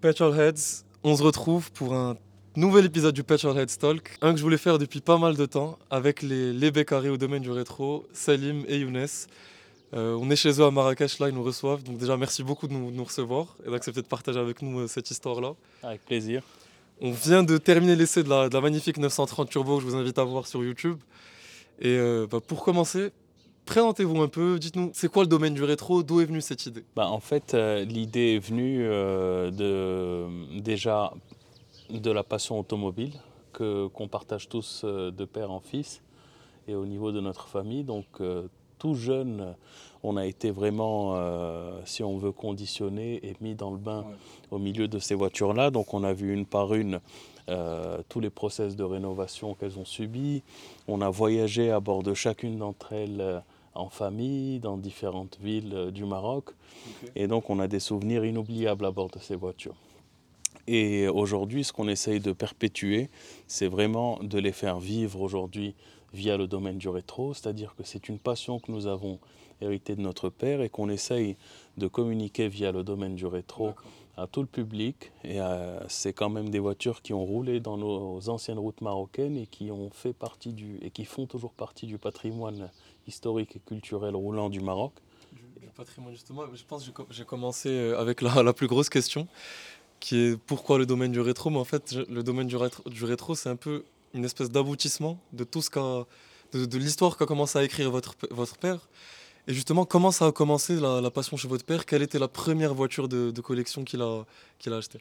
Petrolheads, on se retrouve pour un nouvel épisode du Petrolheads Talk, un que je voulais faire depuis pas mal de temps avec les, les bécarrés au domaine du rétro, Salim et Younes. Euh, on est chez eux à Marrakech, là, ils nous reçoivent. Donc déjà, merci beaucoup de nous, de nous recevoir et d'accepter de partager avec nous euh, cette histoire-là. Avec plaisir. On vient de terminer l'essai de la, de la magnifique 930 Turbo que je vous invite à voir sur YouTube. Et euh, bah, pour commencer, présentez-vous un peu, dites-nous, c'est quoi le domaine du rétro D'où est venue cette idée? Bah, en fait, euh, l'idée est venue euh, de, déjà de la passion automobile que, qu'on partage tous euh, de père en fils et au niveau de notre famille. Donc, tout jeune, on a été vraiment, euh, si on veut, conditionné et mis dans le bain au milieu de ces voitures-là. Donc, on a vu une par une euh, tous les process de rénovation qu'elles ont subis. On a voyagé à bord de chacune d'entre elles en famille, dans différentes villes euh, du Maroc. Et donc, on a des souvenirs inoubliables à bord de ces voitures. Et aujourd'hui, ce qu'on essaye de perpétuer, c'est vraiment de les faire vivre aujourd'hui via le domaine du rétro, c'est-à-dire que c'est une passion que nous avons héritée de notre père et qu'on essaye de communiquer via le domaine du rétro à tout le public. Et euh, c'est quand même des voitures qui ont roulé dans nos anciennes routes marocaines et qui ont fait partie du et qui font toujours partie du patrimoine historique et culturel roulant du Maroc. Le patrimoine, justement, je pense que j'ai co- j'ai commencé euh, avec la, la plus grosse question, qui est pourquoi le domaine du rétro? Mais en fait, le domaine du rétro, du rétro, c'est un peu une espèce d'aboutissement de tout ce qu'a, de, l'histoire qu'a commencé à écrire votre, votre père. Et justement, comment ça a commencé la, la passion chez votre père? Quelle était la première voiture de, de collection qu'il a, qu'il a achetée?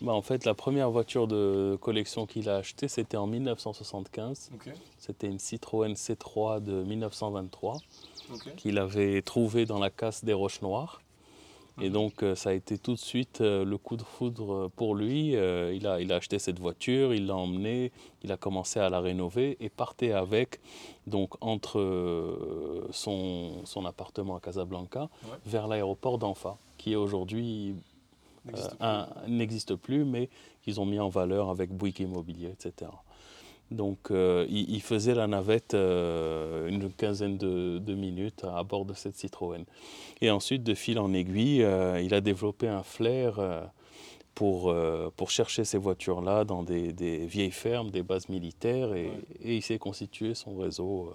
Bah, en fait, la première voiture de collection qu'il a achetée, c'était en 1975. C'était une Citroën C3 de 1923 qu'il avait trouvée dans la casse des Roches Noires. Et Mhm. donc, euh, ça a été tout de suite euh, le coup de foudre pour lui. Euh, il, a, il a acheté cette voiture, il l'a emmenée, il a commencé à la rénover et partait avec, donc entre son, son appartement à Casablanca, Ouais. vers l'aéroport d'Anfa, qui est aujourd'hui n'existe plus, mais qu'ils ont mis en valeur avec Bouygues Immobilier, etc. Donc, euh, il, il faisait la navette euh, une quinzaine de, de minutes à bord de cette Citroën. Et ensuite, de fil en aiguille, euh, il a développé un flair euh, pour, euh, pour chercher ces voitures-là dans des, des vieilles fermes, des bases militaires, et, Ouais. et il s'est constitué son réseau euh,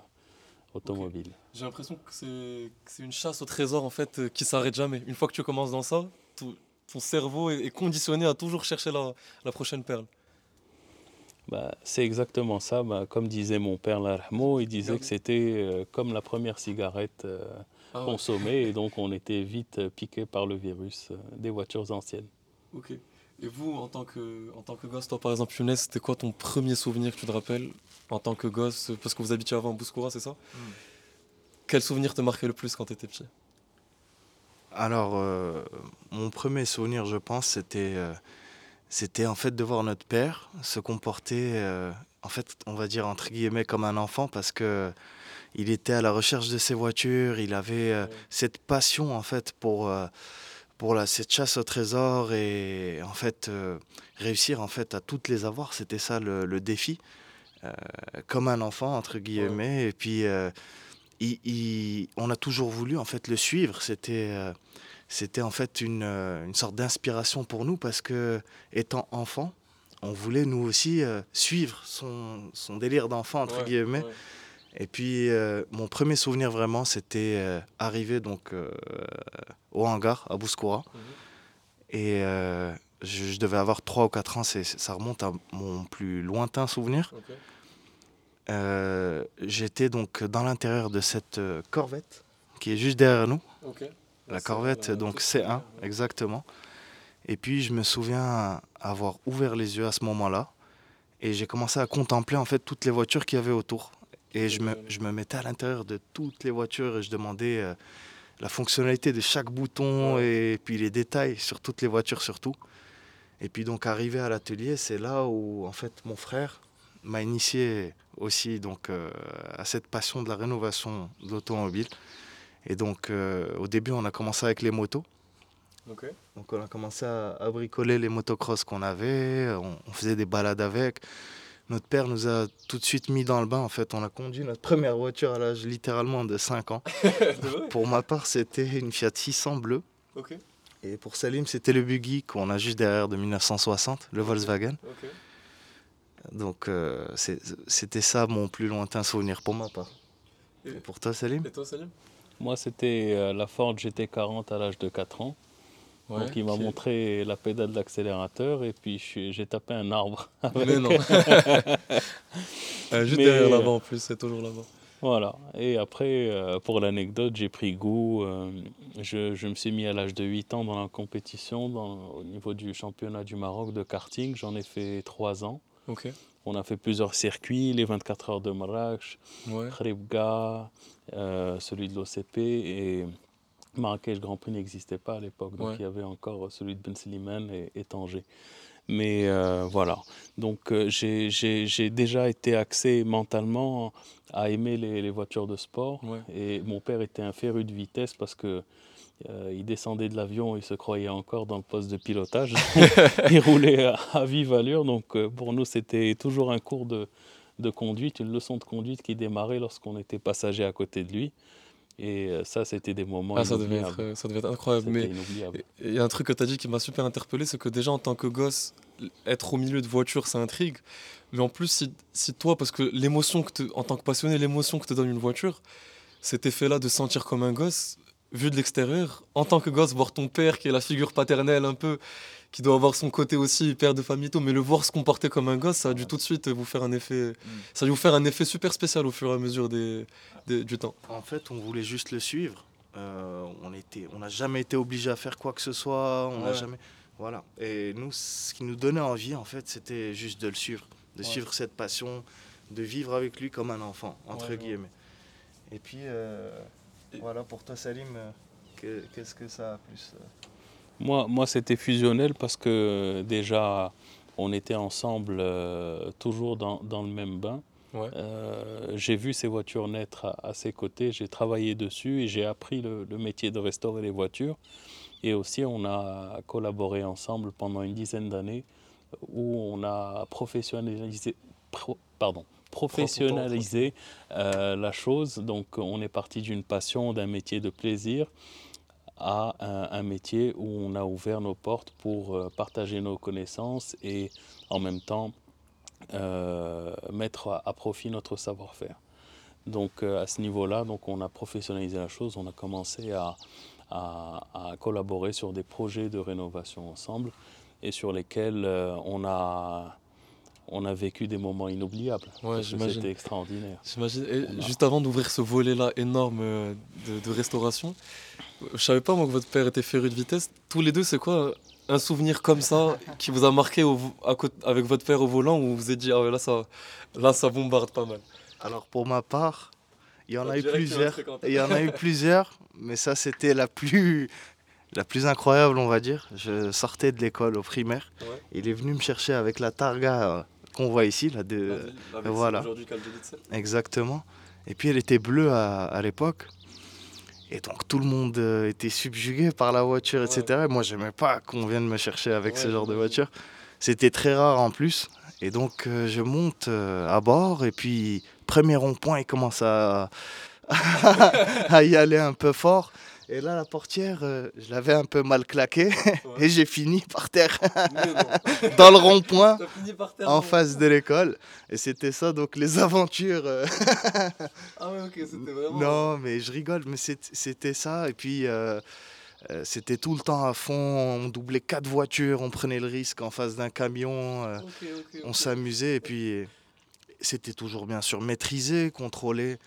automobile. J'ai l'impression que c'est une chasse au trésor en fait euh, qui s'arrête jamais. Une fois que tu commences dans ça, tout- ton cerveau est, est conditionné à toujours chercher la, la prochaine perle. Bah, c'est exactement ça. Bah, comme disait mon père Larhamo, il disait que c'était euh, comme la première cigarette euh, Ah ouais, consommée, et donc on était vite euh, piqué par le virus euh, des voitures anciennes. ok. Et vous, en tant que, en tant que gosse, toi par exemple, Younes, c'était quoi ton premier souvenir que tu te rappelles en tant que gosse? Parce que vous habitiez avant à Bouskoura, c'est ça? Quel souvenir te marquait le plus quand tu étais petit? Alors, euh, mon premier souvenir, je pense, c'était euh, c'était en fait de voir notre père se comporter, euh, en fait, on va dire entre guillemets comme un enfant, parce que il était à la recherche de ses voitures, il avait Ouais. cette passion en fait pour pour la, cette chasse au trésor et en fait réussir en fait à toutes les avoir, c'était ça le, le défi, comme un enfant entre guillemets. Et puis il- il- on a toujours voulu en fait le suivre. C'était euh, c'était en fait une, euh, une sorte d'inspiration pour nous parce que étant enfant, on voulait nous aussi euh, suivre son, son délire d'enfant entre Ouais, guillemets. ouais. Et puis, euh, mon premier souvenir vraiment, c'était arriver donc au hangar à Bouskoura. Mhm. Et je, je devais avoir 3 ou 4 ans, ça remonte à mon plus lointain souvenir. Euh, j'étais donc dans l'intérieur de cette euh, Corvette qui est juste derrière nous. La Corvette, la- donc toute C1, première, ouais. exactement. Et puis, je me souviens avoir ouvert les yeux à ce moment-là. Et j'ai commencé à contempler en fait toutes les voitures qu'il y avait autour. Et je me, je me mettais à l'intérieur de toutes les voitures et je demandais euh, la fonctionnalité de chaque bouton et puis les détails sur toutes les voitures surtout. Et puis donc arrivé à l'atelier, c'est là où en fait mon frère m'a initié aussi donc euh, à cette passion de la rénovation de l'automobile. Et donc euh, au début on a commencé avec les motos. Donc on a commencé à, à bricoler les motocross qu'on avait, on, on faisait des balades avec. Notre père nous a tout de suite mis dans le bain. En fait, on a conduit notre première voiture à l'âge littéralement de 5 ans. Pour ma part, c'était une Fiat 600 bleue. Et pour Salim, c'était le buggy qu'on a juste derrière de 1960, le Volkswagen. Donc euh, c'était ça mon plus lointain souvenir pour ma part. Et- Et pour toi, Salim? Et toi, Salim? Moi, c'était euh, la Ford GT40 à l'âge de 4 ans. Donc, il m'a montré la pédale d'accélérateur et puis j'ai tapé un arbre. Mais non. Euh, juste Mais- derrière l'avant en plus, c'est toujours l'avant. Voilà. Et après, euh, pour l'anecdote, j'ai pris goût. euh, je, je me suis mis à l'âge de 8 ans dans la compétition dans- au niveau du championnat du Maroc de karting. J'en ai fait 3 ans. On a fait plusieurs circuits, les 24 heures de Marrakech, Ouais. Khribga, euh, celui de l'OCP et Marrakech Grand Prix n'existait pas à l'époque, donc Ouais. il y avait encore celui de Ben Slimane et, et Tanger. Mais euh, voilà, donc euh, j'ai- déjà été axé mentalement à aimer les, les voitures de sport. Ouais. Et mon père était un féru de vitesse parce que euh, il descendait de l'avion, il se croyait encore dans le poste de pilotage. il roulait à, à vive allure, donc euh, pour nous c'était toujours un cours de, de conduite, une leçon de conduite qui démarrait lorsqu'on était passager à côté de lui. Et euh, ça, c'était des moments Ah, ça devait, être, ça devait être incroyable. Mais Il y a un truc que tu as dit qui m'a super interpellé, c'est que déjà en tant que gosse, être au milieu de voitures, ça intrigue. Mais en plus, si, si toi, parce que l'émotion que te- en tant que passionné, l'émotion que te donne une voiture, cet effet-là de sentir comme un gosse, vu de l'extérieur, en tant que gosse, voir ton père qui est la figure paternelle un peu, qui doit avoir son côté aussi père de famille, et tout, mais le voir se comporter comme un gosse, ça a dû tout de suite vous faire un effet, ça a dû vous faire un effet super spécial au fur et à mesure des, des- du temps. En fait, on voulait juste le suivre. Euh, on était, on n'a jamais été obligé à faire quoi que ce soit. On n'a Ouais. jamais. Voilà. Et nous, ce qui nous donnait envie, en fait, c'était juste de le suivre, de Ouais. suivre cette passion, de vivre avec lui comme un enfant, entre Ouais, ouais. guillemets. Et puis, euh, voilà, pour toi, Salim, euh, que- qu'est-ce que ça a plus euh, Moi, moi c'était fusionnel parce que déjà, on était ensemble euh, toujours dans, dans le même bain. Ouais. Euh, j'ai vu ces voitures naître à, à ses côtés, j'ai travaillé dessus et j'ai appris le, le métier de restaurer les voitures. Et aussi, on a collaboré ensemble pendant une dizaine d'années où on a professionnalisé, pro- pardon, professionnalisé euh, la chose. Donc, on est parti d'une passion, d'un métier de plaisir à un, métier où on a ouvert nos portes pour euh, partager nos connaissances et en même temps euh, mettre à, profit notre savoir-faire. Donc à ce niveau-là, donc on a professionnalisé la chose, on a commencé à, à- collaborer sur des projets de rénovation ensemble et sur lesquels on, a, on a vécu des moments inoubliables. Ouais. C'était extraordinaire. J'imagine. A- juste avant d'ouvrir ce volet-là énorme euh, de, de restauration, je savais pas moi que votre père était féru de vitesse. Tous les deux, c'est quoi un souvenir comme ça qui vous a marqué au- à côté- avec votre père au volant où vous vous êtes dit ah ouais, là ça là ça bombarde pas mal? Alors, pour ma part, il y en Ah, a eu plusieurs. Il y en a eu plusieurs, mais ça, c'était la plus, la plus incroyable, on va dire. Je sortais de l'école au primaire. Ouais. Il est venu me chercher avec la targa euh, qu'on voit ici, là, de, Avec voilà. Exactement. Et puis elle était bleue à, à l'époque. Et donc tout le monde euh, était subjugué par la voiture, Ouais. etc. Moi, j'aimais pas qu'on vienne me chercher avec ce genre de voiture. C'était très rare en plus. Et donc euh, je monte euh, à bord et puis premier rond-point, il commence à, à y aller un peu fort. Et là, la portière, euh, je l'avais un peu mal claquée et j'ai fini par terre dans le rond-point en face de l'école. Et c'était ça, donc les aventures. euh, Ah ouais ok c'était vraiment. non, mais je rigole, mais c'était ça. Et puis, euh, c'était tout le temps à fond. On doublait quatre voitures, on prenait le risque en face d'un camion. euh, on s'amusait. Et puis, c'était toujours bien sûr maîtrisé, contrôlé.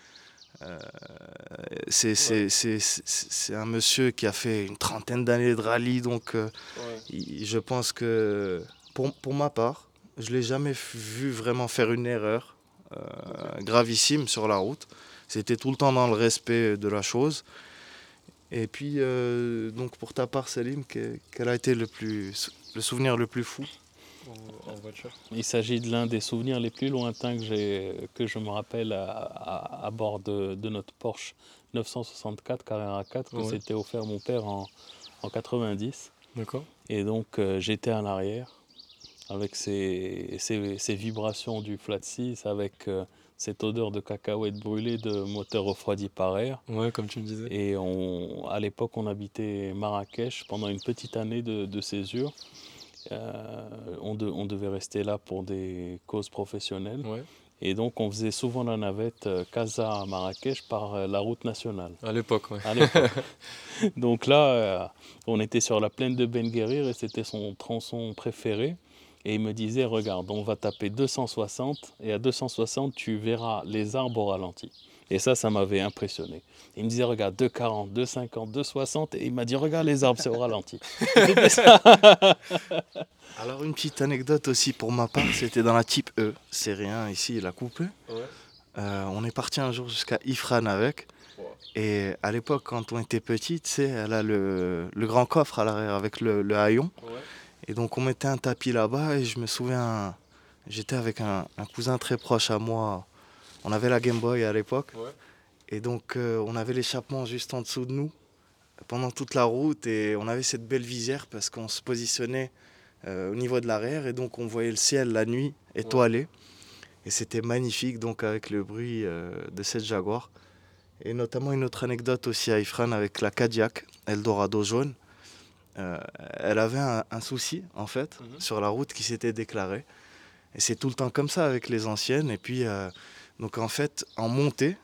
Euh, c'est un monsieur qui a fait une trentaine d'années de rallye, donc euh, Ouais. il- je pense que pour, pour ma part, je l'ai jamais vu vraiment faire une erreur euh, gravissime sur la route. C'était tout le temps dans le respect de la chose. Et puis, donc pour ta part, Salim, que- quel a été le, plus, le souvenir le plus fou? En, voiture. Il s'agit de l'un des souvenirs les plus lointains que, je me rappelle à, à- à bord de, de notre Porsche 964 Carrera 4 que Ouais. s'était offert mon père en, en 90. D'accord. Et donc euh, j'étais à l'arrière avec ces, ces- ces vibrations du flat 6, avec euh, cette odeur de cacahuètes brûlées de moteur refroidi par air. Ouais, comme tu me disais. Et on, à l'époque, on habitait Marrakech pendant une petite année de, de césure. Euh, on, de- on devait rester là pour des causes professionnelles. Ouais. Et donc, on faisait souvent la navette euh, Casa à Marrakech par euh, la route nationale. À l'époque, l'époque. Donc là, on était sur la plaine de Ben Guerir et c'était son tronçon préféré. Et il me disait, regarde, on va taper 260 et à 260, tu verras les arbres au ralenti. Et ça, ça m'avait impressionné. Il me disait, regarde, 240, 250, 260 et il m'a dit, regarde les arbres, c'est au ralenti. Alors une petite anecdote aussi pour ma part, c'était dans la type E. C'est rien ici, la coupe. Ouais. Euh, on est parti un jour jusqu'à Ifran avec. Et à l'époque, quand on était petit, tu sais, elle a le, le grand coffre à l'arrière avec le, le haillon. Ouais. Et donc on mettait un tapis là-bas et je me souviens, j'étais avec un, un cousin très proche à moi. On avait la Game Boy à l'époque. Ouais. Et donc euh, on avait l'échappement juste en dessous de nous pendant toute la route et on avait cette belle visière parce qu'on se positionnait euh, au niveau de l'arrière et donc on voyait le ciel la nuit étoilé. Et c'était magnifique donc avec le bruit euh, de cette Jaguar. Et notamment une autre anecdote aussi à Ifran avec la Cadillac Eldorado jaune. Elle avait un, un souci en fait Mhm. sur la route qui s'était déclaré. Et c'est tout le temps comme ça avec les anciennes. Et puis donc en fait en montée,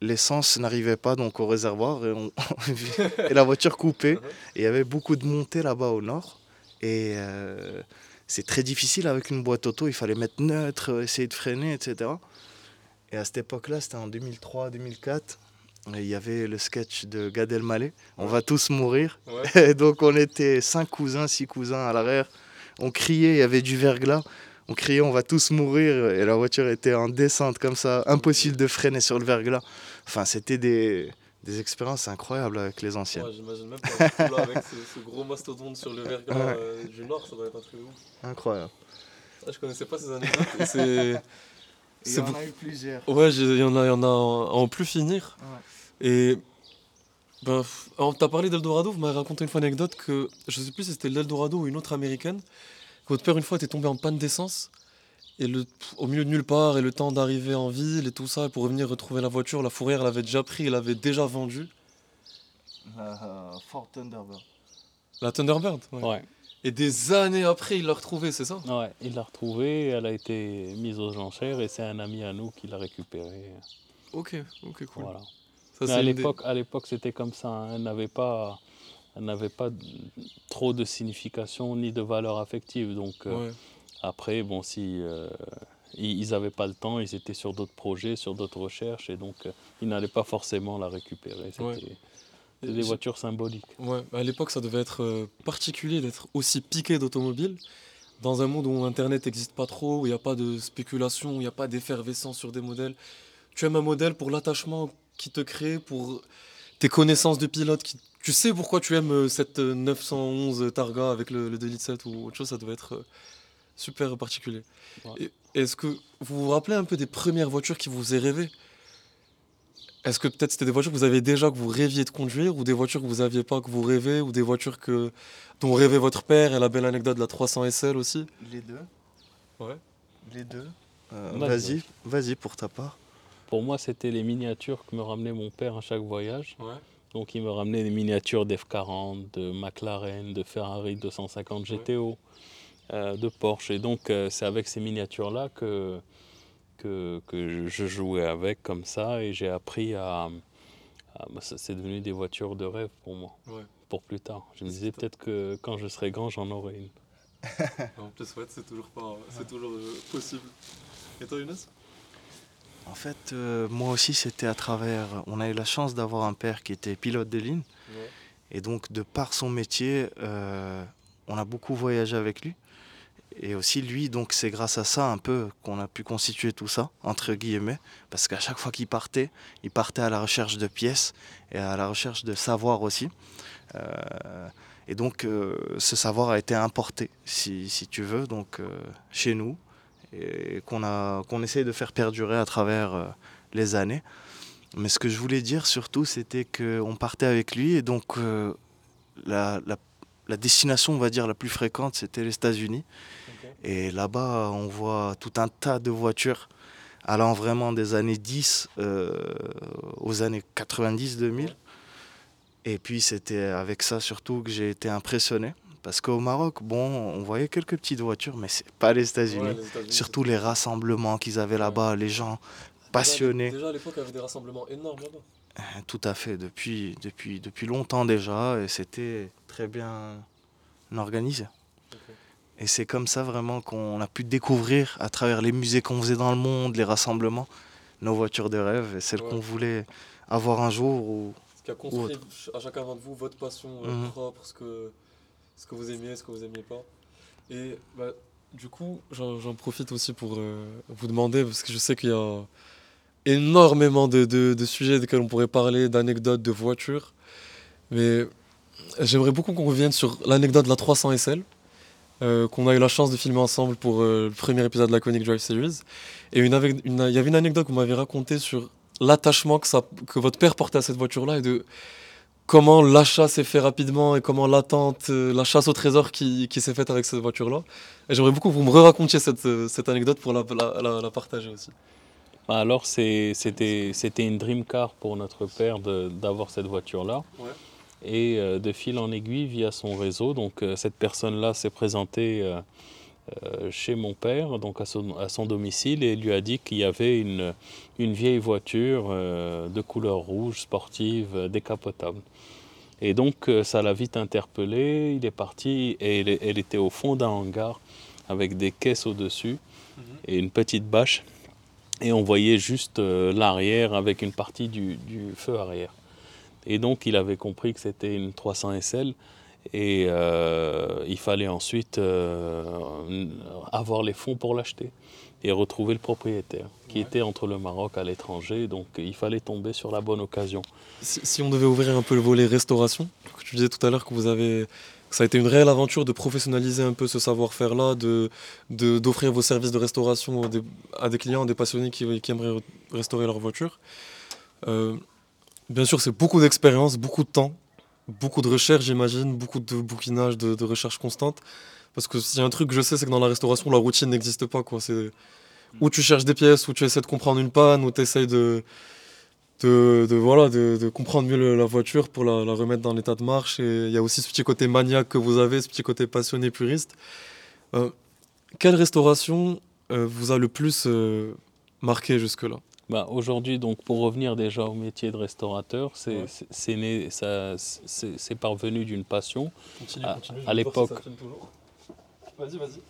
l'essence n'arrivait pas donc au réservoir et, on- et la voiture coupait. Et il y avait beaucoup de montées là-bas au nord. Et euh, c'est très difficile avec une boîte auto. Il fallait mettre neutre, essayer de freiner, etc. Et à cette époque-là, c'était en 2003-2004. Et Il y avait le sketch de Gad Elmaleh, On va tous mourir. Ouais. Et donc on était cinq cousins, six cousins à l'arrière. On criait, il y avait du verglas. On criait, on va tous mourir. Et la voiture était en descente comme ça, impossible de freiner sur le verglas. Enfin, c'était des, des expériences incroyables avec les anciennes. Ouais, J'imagine même pas là avec ce, ce gros mastodonte sur le verglas Ouais. euh, du Nord, ça doit être un truc ouf. Incroyable. Ah, je connaissais pas ces anecdotes. c'est. Il y en a eu plusieurs. Ouais, il y en a, y en a en, plus finir. Et ben, t'as parlé d'Eldorado, vous m'avez raconté une fois une anecdote que je sais plus si c'était l'Eldorado ou une autre américaine. Votre père une fois était tombé en panne d'essence et le, au milieu de nulle part et le temps d'arriver en ville et tout ça pour revenir retrouver la voiture, la fourrière l'avait déjà pris, il l'avait déjà vendue. Fort Thunderbird. La Thunderbird. ouais. Ouais. Et des années après, il l'a retrouvée, c'est ça? Ouais, il l'a retrouvée, elle a été mise aux enchères et c'est un ami à nous qui l'a récupérée. Ok, ok, cool. Voilà. Ça, Mais à une des- l'époque, à l'époque, c'était comme ça. hein. Elle n'avait pas, elle n'avait pas trop de signification ni de valeur affective. Donc euh, Ouais. après, bon, si euh, ils n'avaient pas le temps, ils étaient sur d'autres projets, sur d'autres recherches, et donc euh, ils n'allaient pas forcément la récupérer. C'était Ouais. des voitures symboliques. Ouais, à l'époque, ça devait être particulier d'être aussi piqué d'automobile dans un monde où Internet n'existe pas trop, où il n'y a pas de spéculation, où il n'y a pas d'effervescence sur des modèles. Tu aimes un modèle pour l'attachement qui te crée, pour tes connaissances de pilote. Qui... Tu sais pourquoi tu aimes euh, cette euh, 911 Targa avec le, le 2 litres 7 ou autre chose, ça devait être euh, super particulier. Ouais. Est-ce que vous vous rappelez un peu des premières voitures qui vous aient rêvé Est-ce que peut-être c'était des voitures que vous aviez déjà que vous rêviez de conduire ou des voitures que vous aviez pas que vous rêvez ou des voitures que dont rêvait votre père et la belle anecdote de la 300 SL aussi? Les deux. Ouais. Les deux. Euh, Vas-y. vas-y, vas-y pour ta part. Pour moi, c'était les miniatures que me ramenait mon père à chaque voyage. Ouais. Donc il me ramenait des miniatures d'F40, de McLaren, de Ferrari 250 GTO, euh, de Porsche. Et donc euh, c'est avec ces miniatures-là que, que, que je- jouais avec comme ça et j'ai appris à... à- bah, c'est devenu des voitures de rêve pour moi, Ouais. pour plus tard. Je me disais peut-être que quand je serai grand, j'en aurai une. C'est toujours pas, c'est toujours euh, possible. Et toi, Younes? En fait, euh, moi aussi, c'était à travers. On a eu la chance d'avoir un père qui était pilote de ligne. Ouais. Et donc, de par son métier, euh, on a beaucoup voyagé avec lui. Et aussi, lui, donc, c'est grâce à ça un peu qu'on a pu constituer tout ça, entre guillemets. Parce qu'à chaque fois qu'il partait, il partait à la recherche de pièces et à la recherche de savoir aussi. Euh, et donc, ce savoir a été importé, si, si tu veux, donc, chez nous. Qu'on a qu'on essaye de faire perdurer à travers euh, les années. Mais ce que je voulais dire surtout, c'était qu'on partait avec lui et donc euh, la, la- la destination, on va dire, la plus fréquente, c'était les États-Unis. Et là-bas, on voit tout un tas de voitures allant vraiment des années 10 euh, aux années 90-2000. Et puis c'était avec ça surtout que j'ai été impressionné. Parce qu'au Maroc, bon, on voyait quelques petites voitures, mais c'est pas les États-Unis. Ouais, Surtout les rassemblements qu'ils avaient là-bas, les gens passionnés. Déjà, déjà, à l'époque, il y avait des rassemblements énormes là-bas. Euh, Tout à fait, depuis, depuis, depuis longtemps déjà, et c'était très bien organisé. Et c'est comme ça vraiment qu'on a pu découvrir à travers les musées qu'on faisait dans le monde, les rassemblements, nos voitures de rêve et celles Ouais. qu'on voulait avoir un jour. Ou... Ce qui a construit à chacun d'entre vous votre passion euh, Mhm. propre, ce que, ce que vous aimiez, ce que vous aimiez pas. Et bah, du coup, j'en profite aussi pour euh, vous demander, parce que je sais qu'il y a énormément de, de- de sujets desquels on pourrait parler, d'anecdotes, de voitures. Mais j'aimerais beaucoup qu'on revienne sur l'anecdote de la 300 SL. euh, qu'on a eu la chance de filmer ensemble pour euh, le premier épisode de la Conic Drive Series. Et il y avait une anecdote que vous m'avez racontée sur l'attachement que, que votre père portait à cette voiture-là et de comment l'achat s'est fait rapidement et comment l'attente, euh, la chasse au trésor qui, qui s'est faite avec cette voiture-là. Et j'aimerais beaucoup que vous me racontiez cette, euh, cette anecdote pour la, la- la- la partager aussi. Bah Alors c'était une dream car pour notre père d'avoir cette voiture-là. Ouais. Et euh, de fil en aiguille via son réseau, donc cette personne-là s'est présentée chez mon père, donc à son, à son domicile, et lui a dit qu'il y avait une, une vieille voiture euh, de couleur rouge, sportive, euh, décapotable. Et donc euh, ça l'a vite interpellé, il est parti, et elle, elle était au fond d'un hangar avec des caisses au-dessus et une petite bâche et on voyait juste euh, l'arrière avec une partie du, du feu arrière. Et donc il avait compris que c'était une 300 SL et euh, il fallait ensuite euh, avoir les fonds pour l'acheter et retrouver le propriétaire qui Ouais. était entre le Maroc à l'étranger. Donc il fallait tomber sur la bonne occasion. Si, si on devait ouvrir un peu le volet restauration, tu disais tout à l'heure que vous avez, ça a été une réelle aventure de professionnaliser un peu ce savoir-faire-là, de de- d'offrir vos services de restauration à des, à des clients, à des passionnés qui, qui aimeraient re- restaurer leur voiture. Euh, bien sûr, c'est beaucoup d'expérience, beaucoup de temps, beaucoup de recherche, j'imagine, beaucoup de bouquinage, de, recherche constante. Parce que s'il y a un truc que je sais, c'est que dans la restauration, la routine n'existe pas. Quoi. C'est où tu cherches des pièces, où tu essaies de comprendre une panne, où tu essaies de, de, voilà, de, comprendre mieux la voiture pour la, la remettre dans l'état de marche. Et il y a aussi ce petit côté maniaque que vous avez, ce petit côté passionné, puriste. Euh, quelle restauration euh, vous a le plus euh, marqué jusque-là? Bah, Aujourd'hui, donc, pour revenir déjà au métier de restaurateur, c'est Ouais. c'est- c'est né- ça- c'est- parvenu d'une passion. Continue, À- continue. à à l'époque- Vas-y, vas-y.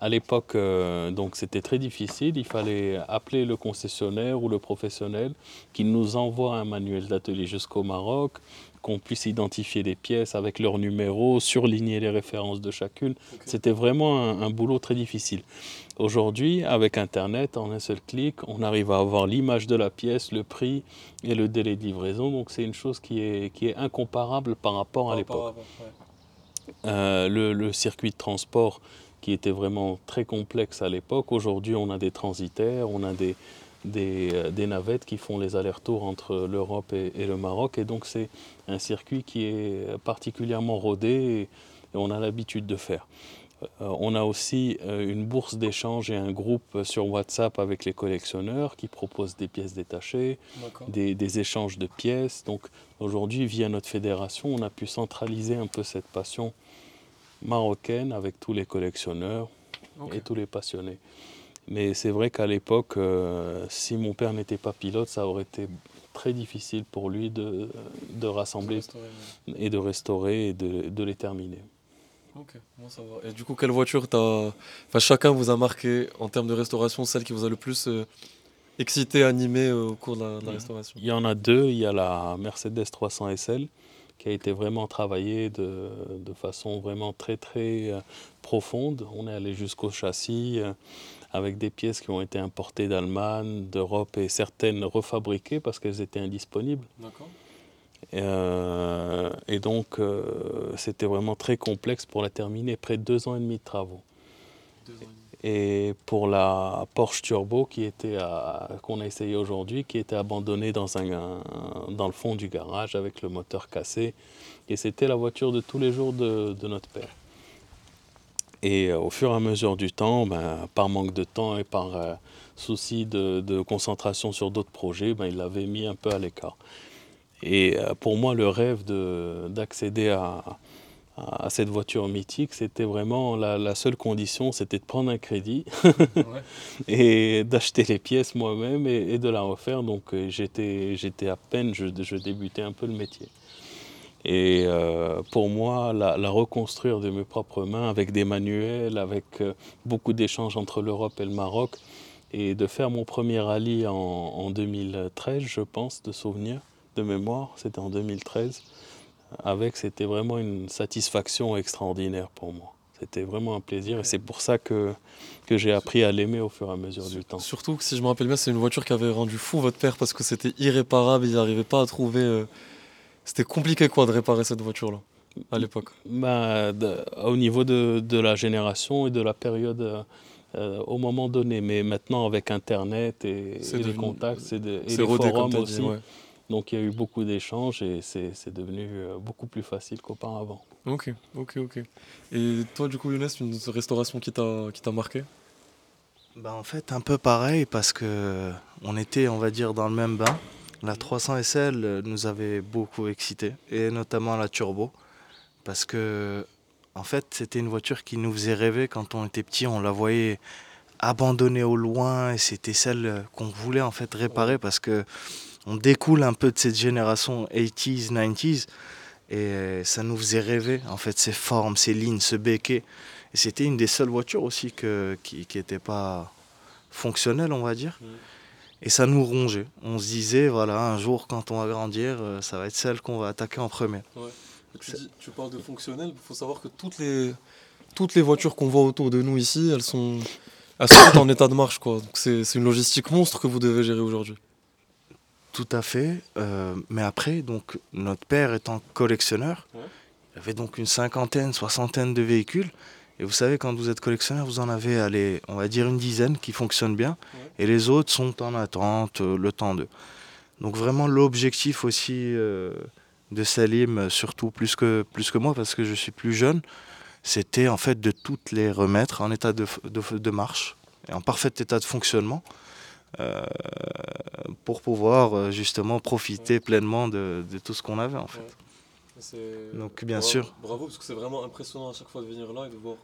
À l'époque, euh, donc c'était très difficile. Il fallait appeler le concessionnaire ou le professionnel qui nous envoie un manuel d'atelier jusqu'au Maroc, qu'on puisse identifier les pièces avec leur numéro, surligner les références de chacune. C'était vraiment un, un boulot très difficile. Aujourd'hui, avec Internet, en un seul clic, on arrive à avoir l'image de la pièce, le prix et le délai de livraison. Donc c'est une chose qui est, qui est incomparable par rapport à l'époque. Euh, le, le circuit de transport qui était vraiment très complexe à l'époque. Aujourd'hui, on a des transitaires, on a des, des, euh, des navettes qui font les allers-retours entre l'Europe et, et le Maroc. Et donc, c'est un circuit qui est particulièrement rodé et, et on a l'habitude de faire. Euh, on a aussi euh, une bourse d'échange et un groupe sur WhatsApp avec les collectionneurs qui proposent des pièces détachées des, des échanges de pièces. Donc aujourd'hui, via notre fédération, on a pu centraliser un peu cette passion marocaine avec tous les collectionneurs et tous les passionnés. Mais c'est vrai qu'à l'époque, euh, si mon père n'était pas pilote, ça aurait été très difficile pour lui de, de rassembler Restaurer, et de restaurer et de, de les terminer. Ok, bon, ça va. Et du coup, quelle voiture t'as. Enfin, chacun vous a marqué en termes de restauration, celle qui vous a le plus euh, excité, animé euh, au cours de la, de la restauration? Il y en a deux. Il y a la Mercedes 300 SL qui a été vraiment travaillée de, de façon vraiment très très euh, profonde. On est allé jusqu'au châssis avec des pièces qui ont été importées d'Allemagne, d'Europe et certaines refabriquées parce qu'elles étaient indisponibles. D'accord. Euh, et donc euh, c'était vraiment très complexe pour la terminer, près de deux ans et demi de travaux. Deux ans et demi. Et pour la Porsche Turbo qui était à- qu'on a essayé aujourd'hui, qui était abandonnée dans, un, un- dans le fond du garage avec le moteur cassé. Et c'était la voiture de tous les jours de, de notre père. Et euh, au fur et à mesure du temps, ben, par manque de temps et par souci de, de concentration sur d'autres projets, ben, il l'avait mis un peu à l'écart. Et euh, pour moi, le rêve de- d'accéder à, à cette voiture mythique, c'était vraiment la, la seule condition, c'était de prendre un crédit et d'acheter les pièces moi-même et, et de la refaire. Donc euh, j'étais j'étais à peine, je, je débutais un peu le métier. Et euh, pour moi, la, la reconstruire de mes propres mains avec des manuels, avec euh, beaucoup d'échanges entre l'Europe et le Maroc, et de faire mon premier rallye en, en 2013, je pense, de souvenir, de mémoire, c'était en 2013, avec, c'était vraiment une satisfaction extraordinaire pour moi. C'était vraiment un plaisir et c'est pour ça que, que j'ai appris à l'aimer au fur et à mesure du temps. Surtout que si je me rappelle bien, c'est une voiture qui avait rendu fou votre père parce que c'était irréparable, il n'arrivait pas à trouver. euh, C'était compliqué quoi de réparer cette voiture-là à l'époque. Bah, de- au niveau de, de la génération et de la période euh, euh, au moment donné. Mais maintenant, avec Internet et, et les contacts c'est de- et les forums aussi, dit. Ouais. Donc il y a eu beaucoup d'échanges et c'est c'est devenu euh, beaucoup plus facile qu'auparavant. Ok, ok, ok. Et toi, du coup, Younes, une restauration qui t'a qui t'a marqué? Bah, en fait, un peu pareil parce que on était, on va dire, dans le même bain. La 300 SL nous avait beaucoup excité et notamment la turbo parce que, en fait, c'était une voiture qui nous faisait rêver quand on était petit. On la voyait abandonnée au loin et c'était celle qu'on voulait en fait réparer parce que on découle un peu de cette génération 80s, 90s et ça nous faisait rêver en fait ces formes, ces lignes, ce béquet. Et c'était une des seules voitures aussi que, qui n'était pas fonctionnelle, on va dire. Mhm. Et ça nous rongeait. On se disait, voilà, un jour, quand on va grandir, euh, ça va être celle qu'on va attaquer en premier. tu, dis- tu parles de fonctionnel, il faut savoir que toutes les, toutes les voitures qu'on voit autour de nous ici, elles sont, elles sont en état de marche. quoi. C'est une logistique monstre que vous devez gérer aujourd'hui. Tout à fait. euh, mais après, donc, notre père étant collectionneur, Ouais. il avait donc une cinquantaine, soixantaine de véhicules. Et vous savez, quand vous êtes collectionneur, vous en avez, allez, on va dire une dizaine qui fonctionnent bien. Ouais. Et les autres sont en attente, euh, le temps d'eux. Donc vraiment, l'objectif aussi euh, de Salim, surtout plus que, plus que moi, parce que je suis plus jeune, c'était en fait de toutes les remettre en état de, de de marche, et en parfait état de fonctionnement, pour pouvoir euh, justement profiter pleinement de, de tout ce qu'on avait en fait. Donc, bien bravo, sûr. Bravo, parce que c'est vraiment impressionnant à chaque fois de venir là et de voir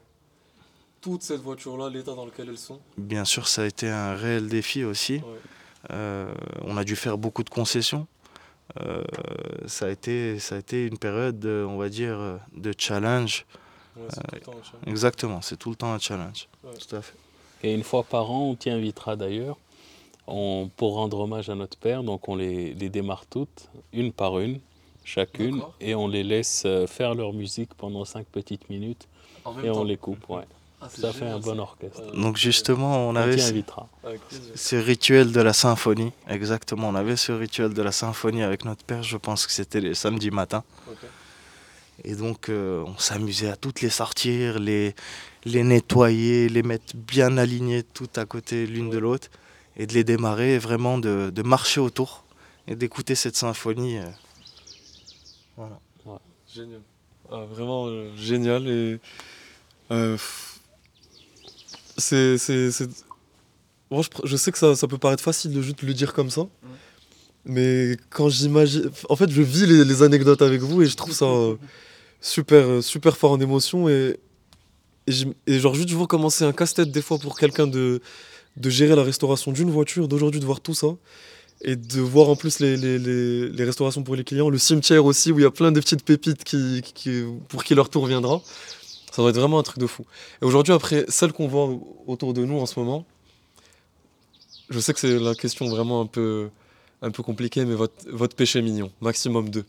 toute cette voiture-là, l'état dans lequel elles sont. Bien sûr, ça a été un réel défi aussi. Ouais. Euh, on a dû faire beaucoup de concessions. Euh, ça, a été, ça a été une période, de, on va dire, euh, de challenge. Ouais, c'est tout le temps, machin. Exactement, c'est tout le temps un challenge. Ouais. Tout à fait. Et une fois par an, on t'y invitera d'ailleurs on- pour rendre hommage à notre père. Donc on les, les démarre toutes, une par une, chacune, et on les laisse euh, faire leur musique pendant cinq petites minutes et on les coupe. Ouais. Ah, Ça fait un bon orchestre. Ouais, Donc justement, on On avait ce, rituel de la symphonie. Exactement, on avait ce rituel de la symphonie avec notre père. Je pense que c'était les samedis matins. Ok. Et donc, euh, on s'amusait à toutes les sortir, les, les nettoyer, les mettre bien alignées toutes à côté l'une de l'autre, et de les démarrer, et vraiment de, de marcher autour et d'écouter cette symphonie. euh. Voilà. Génial. Ah, vraiment euh, génial. Et, euh, c'est, c'est, c'est- Moi, je, sais que ça, ça peut paraître facile de juste le dire comme ça. Mais quand j'imagine. En fait, je vis les, les anecdotes avec vous et je trouve ça euh, super, super fort en émotion. Et, et, genre, juste, comment c'est un casse-tête des fois pour quelqu'un de, de gérer la restauration d'une voiture, d'aujourd'hui de voir tout ça. Et de voir en plus les, restaurations pour les clients, le cimetière aussi, où il y a plein de petites pépites qui, pour qui leur tour viendra. Ça doit être vraiment un truc de fou. Et aujourd'hui, après, celle qu'on voit autour de nous en ce moment, je sais que c'est la question vraiment un peu, un compliquée, mais votre, votre péché mignon, maximum 2,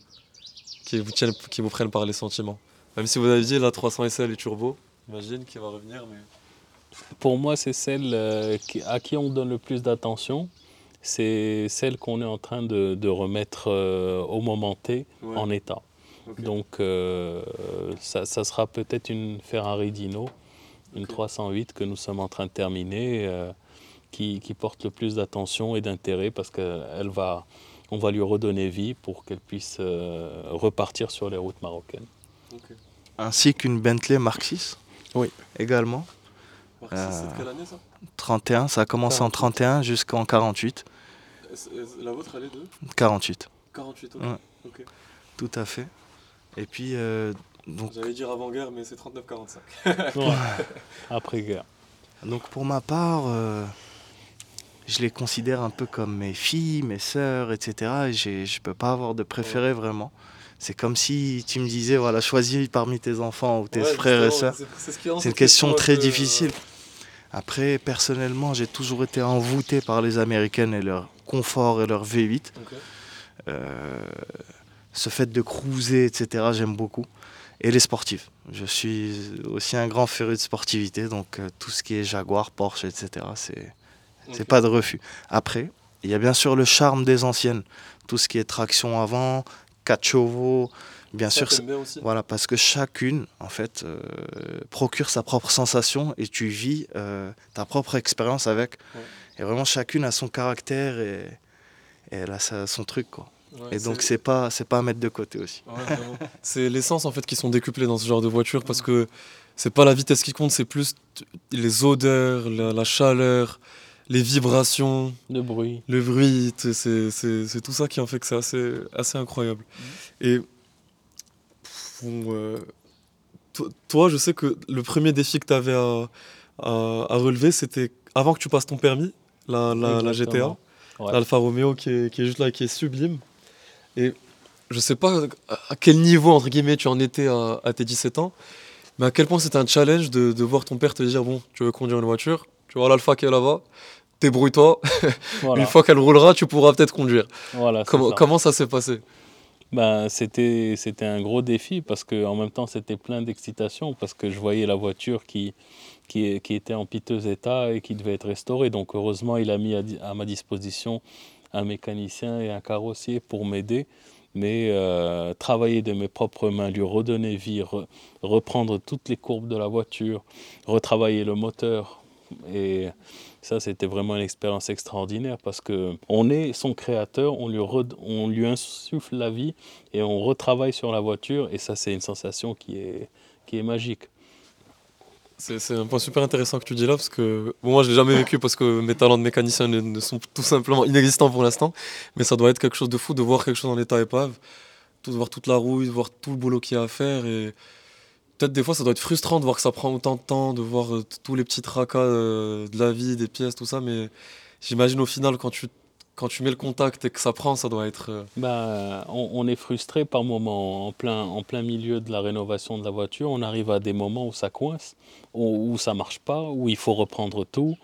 qui vous, prennent par les sentiments. Même si vous aviez la 300 SL et turbo, j'imagine qu'il va revenir, mais... Pour moi, c'est celle euh, à qui on donne le plus d'attention. C'est celle qu'on est en train de, de remettre euh, au moment T Ouais, en état. Donc, euh, ça, ça sera peut-être une Ferrari Dino, une Ok. 308 que nous sommes en train de terminer, euh, qui, qui porte le plus d'attention et d'intérêt parce qu'elle va, on va lui redonner vie pour qu'elle puisse euh, repartir sur les routes marocaines. Ainsi qu'une Bentley Mark 6. Oui, également. Marc, c'est- c'est de quelle année ça? 31, ça a commencé en 31 jusqu'en 48. Et c'est- et La vôtre, elle est de? 48, 48, ok. Ouais. Ok. tout à fait. Et puis, euh, donc, J'allais dire avant-guerre, mais c'est 39-45. Ouais. Après-guerre. donc pour ma part, euh, je les considère un peu comme mes filles, mes sœurs, etc. Et je ne peux pas avoir de préféré vraiment. C'est comme si tu me disais, voilà, choisis parmi tes enfants ou tes Ouais, frères et sœurs. c'est- une question très difficile. Après, personnellement, j'ai toujours été envoûté par les Américaines et leur confort et leur V8. ok. Euh, ce fait de cruiser, etc., j'aime beaucoup. Et les sportifs. Je suis aussi un grand féru de sportivité, donc euh, tout ce qui est Jaguar, Porsche, etc., c'est c'est Ok. pas de refus. Après, il y a bien sûr le charme des anciennes. Tout ce qui est traction avant, 4 chevaux, bien Ça, sûr, bien aussi. voilà, parce que chacune, en fait, euh, procure sa propre sensation et tu vis euh, ta propre expérience avec. Ouais. Et vraiment, chacune a son caractère et, et elle a sa- son truc, quoi. Ouais, Et donc, c'est pas, c'est pas à mettre de côté aussi. Ouais, c'est l'essence en fait qui sont décuplées dans ce genre de voiture parce que c'est pas la vitesse qui compte, c'est plus les odeurs, la, la chaleur, les vibrations, De bruit. le bruit, c'est tout ça qui en fait que c'est assez, assez incroyable. Et bon, euh, to- toi, je sais que le premier défi que tu avais à, à- à relever, c'était avant que tu passes ton permis, la, la, la GTA. Ouais. l'Alfa Romeo qui est, qui est juste là, qui est sublime. Et je sais pas à quel niveau, entre guillemets, tu en étais à, à tes 17 ans, mais à quel point c'était un challenge de, de voir ton père te dire Bon, tu veux conduire une voiture, tu vois l'Alfa qui est là-bas, débrouille-toi, Voilà. une fois qu'elle roulera, tu pourras peut-être conduire. Voilà, Comment, ça. comment ça s'est passé Ben, c'était, c'était un gros défi parce que en même temps c'était plein d'excitation parce que je voyais la voiture qui, qui, était en piteux état et qui devait être restaurée. Donc heureusement il a mis à, ma disposition un mécanicien et un carrossier pour m'aider. Mais euh, travailler de mes propres mains, lui redonner vie, re- reprendre toutes les courbes de la voiture, retravailler le moteur. Et ça, c'était vraiment une expérience extraordinaire parce que on est son créateur, on lui, on lui insuffle la vie et on retravaille sur la voiture. Et ça, c'est une sensation qui est, qui est magique. C'est un point super intéressant que tu dis là, parce que moi je l'ai jamais vécu parce que mes talents de mécanicien ne, sont tout simplement inexistants pour l'instant, mais ça doit être quelque chose de fou de voir quelque chose en état épave, de voir toute la rouille, de voir tout le boulot qu'il y a à faire, et peut-être des fois ça doit être frustrant de voir que ça prend autant de temps, de voir euh, tous les petits tracas euh, de la vie, des pièces, tout ça, mais j'imagine au final quand tu, quand tu mets le contact et que ça prend, ça doit être... euh, Ben, on, on est frustré par moments. En plein, en plein milieu de la rénovation de la voiture, on arrive à des moments où ça coince, où, où ça marche pas, où il faut reprendre tout,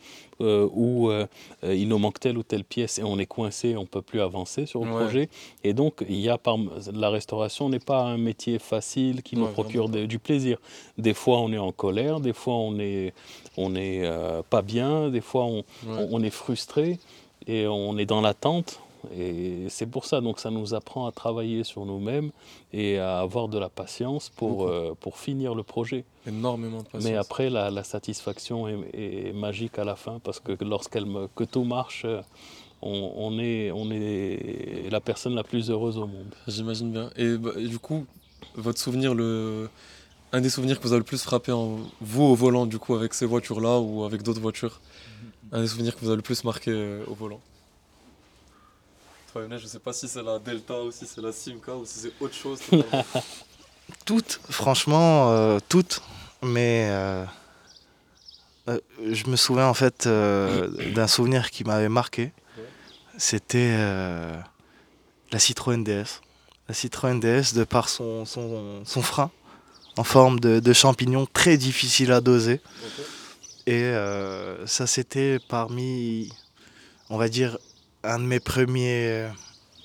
euh, où euh, euh, il nous manque telle ou telle pièce et on est coincé, on peut plus avancer sur le Ouais. projet. Et donc, il y a par, la restauration n'est pas un métier facile qui nous Ouais, procure de- du plaisir. Des fois, on est en colère, des fois, on est, on est euh, pas bien, des fois, on, ouais. on, on est frustré et on est dans l'attente. Et c'est pour ça, donc ça nous apprend à travailler sur nous-mêmes et à avoir de la patience pour, euh, pour finir le projet. énormément de patience. Mais après, la, la satisfaction est, est magique à la fin parce que lorsqu'elle que tout marche, euh, on, on est, on est la personne la plus heureuse au monde. J'imagine bien. Et, bah, et du coup, votre souvenir, le... un des souvenirs que vous avez le plus frappé en vous au volant, du coup, avec ces voitures-là ou avec d'autres voitures, un des souvenirs que vous avez le plus marqué euh, au volant Toi, Younes, je sais pas si c'est la Delta ou si c'est la Simca ou si c'est autre chose. Toutes, franchement, euh, toutes. Mais euh, euh, je me souviens en fait euh, d'un souvenir qui m'avait marqué. C'était euh, la Citroën DS. La Citroën DS, de par son, son, son frein en forme de, de champignon très difficile à doser. Et euh, ça, c'était parmi, on va dire, un de mes premiers,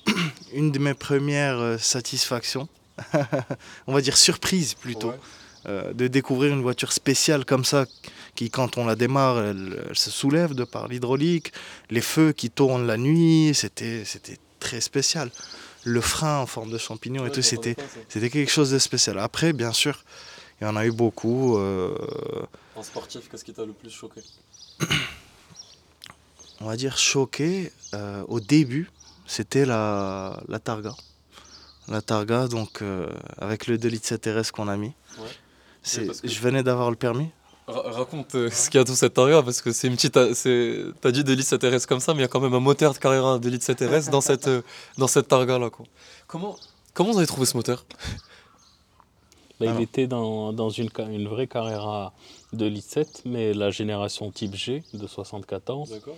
une de mes premières euh, satisfactions. on va dire surprise plutôt, Ouais. euh, de découvrir une voiture spéciale comme ça, qui quand on la démarre, elle, elle se soulève de par l'hydraulique, les feux qui tournent la nuit, c'était, très spécial. Le frein en forme de champignon et tout, c'était, quelque chose de spécial. Après, bien sûr, il y en a eu beaucoup. euh, Sportif, qu'est-ce qui t'a le plus choqué on va dire choqué euh, au début, c'était la, la Targa. La Targa, donc euh, avec le 2 litres 7 RS qu'on a mis. Ouais. C'est- parce que- Je venais d'avoir le permis. Ra- raconte euh, ce qu'il y a dans cette Targa parce que c'est une petite. c'est- T'as dit d'élite 7RS comme ça, mais il y a quand même un moteur de Carrera d'élite 7RS dans cette, dans cette Targa là. Quoi. Comment, comment vous avez trouvé ce moteur? Bah, il était dans, dans une, vraie Carrera de Lit 7, mais la génération type G de 74. D'accord.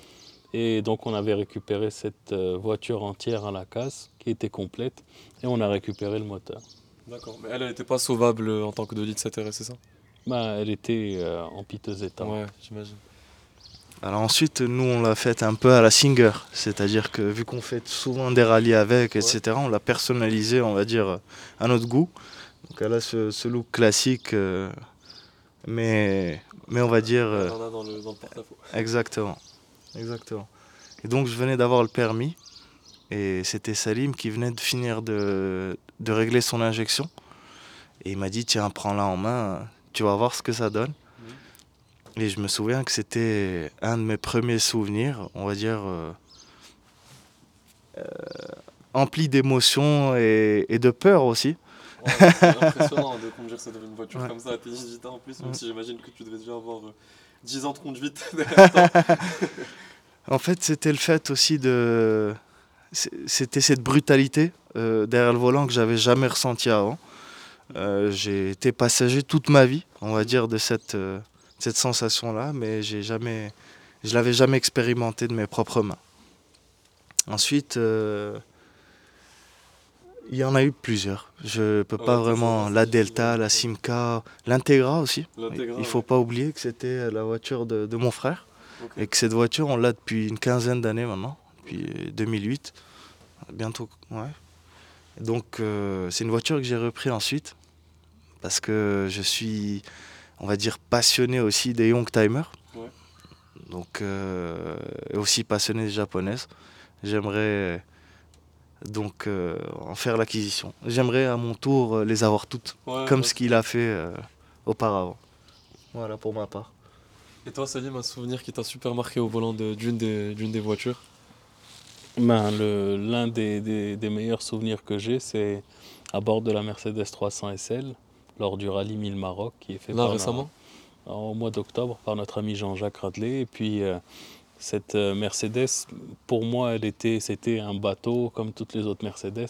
Et donc on avait récupéré cette euh, voiture entière à la casse, qui était complète, et on a récupéré le moteur. D'accord. Mais elle n'était pas sauvable euh, en tant que d'élite 7RS, c'est ça? Bah, elle était euh, en piteux état. Ouais, j'imagine. Alors ensuite, nous, on l'a fait un peu à la Singer. C'est-à-dire que vu qu'on fait souvent des rallyes avec, etc., on l'a personnalisé, on va dire, à notre goût. Donc elle a ce, ce look classique, euh, mais, mais on va dire... euh, On en a dans le, dans le porte-à-faux. Exactement. Exactement. Et donc je venais d'avoir le permis et c'était Salim qui venait de finir de, de régler son injection. Et il m'a dit tiens prends-la en main, tu vas voir ce que ça donne. Et je me souviens que c'était un de mes premiers souvenirs, on va dire, euh, euh, empli d'émotions et, et de peur aussi. Ouais, c'est impressionnant de conduire cette une voiture Ouais. comme ça à tes 18 ans en plus, même Ouais. si j'imagine que tu devais déjà avoir euh, 10 ans de conduite. En fait, c'était le fait aussi de. C'était cette brutalité euh, derrière le volant que j'avais jamais ressenti avant. Euh, j'ai été passager toute ma vie, on va dire, de cette, euh, cette sensation-là, mais j'ai jamais, je l'avais jamais expérimenté de mes propres mains. Ensuite, euh, il y en a eu plusieurs. Je peux Ouais, pas vraiment la Delta, la. Simca, l'Integra aussi. L'Integra, Il faut ouais. pas oublier que c'était la voiture de, de mon frère. Et que cette voiture, on l'a depuis une quinzaine d'années maintenant, depuis 2008. Bientôt, ouais. Donc, euh, c'est une voiture que j'ai repris ensuite, parce que je suis, on va dire, passionné aussi des Youngtimers. Ouais. Donc, euh, et aussi passionné des japonaises. J'aimerais donc euh, en faire l'acquisition. J'aimerais à mon tour euh, les avoir toutes, Ouais, comme ouais. ce qu'il a fait euh, auparavant. Voilà pour ma part. Et toi, Salim, un souvenir qui t'a super marqué au volant de- d'une des, voitures? Ben, L'un des, des- des meilleurs souvenirs que j'ai, c'est à bord de la Mercedes 300 SL, lors du rallye 1000 Maroc, qui est fait Là, par récemment? au mois d'octobre par notre ami Jean-Jacques Radley. Et puis, euh, cette euh, Mercedes, pour moi, elle était, c'était un bateau comme toutes les autres Mercedes.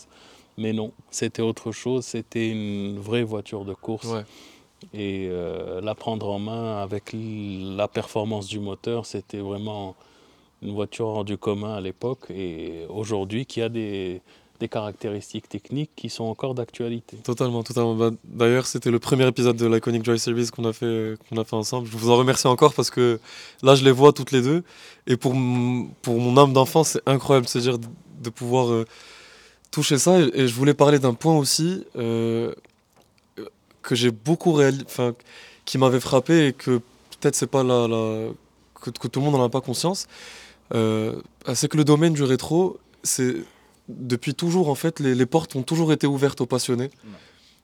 Mais non, c'était autre chose, c'était une vraie voiture de course. Ouais. Et euh, la prendre en main avec la performance du moteur, c'était vraiment une voiture hors du commun à l'époque et aujourd'hui qui a des, des caractéristiques techniques qui sont encore d'actualité. Totalement, totalement. Bah, D'ailleurs, c'était le premier épisode de l'Iconic Joy Series qu'on a, fait, a fait ensemble. Je vous en remercie encore parce que là, je les vois toutes les deux. Et pour, pour mon âme d'enfant, c'est incroyable de se dire de, pouvoir euh, toucher ça. Et, je voulais parler d'un point aussi euh, que j'ai beaucoup réalisé, qui m'avait frappé et que peut-être c'est pas la, que tout le monde n'en a pas conscience. Euh, c'est que le domaine du rétro, c'est depuis toujours en fait, les, les portes ont toujours été ouvertes aux passionnés.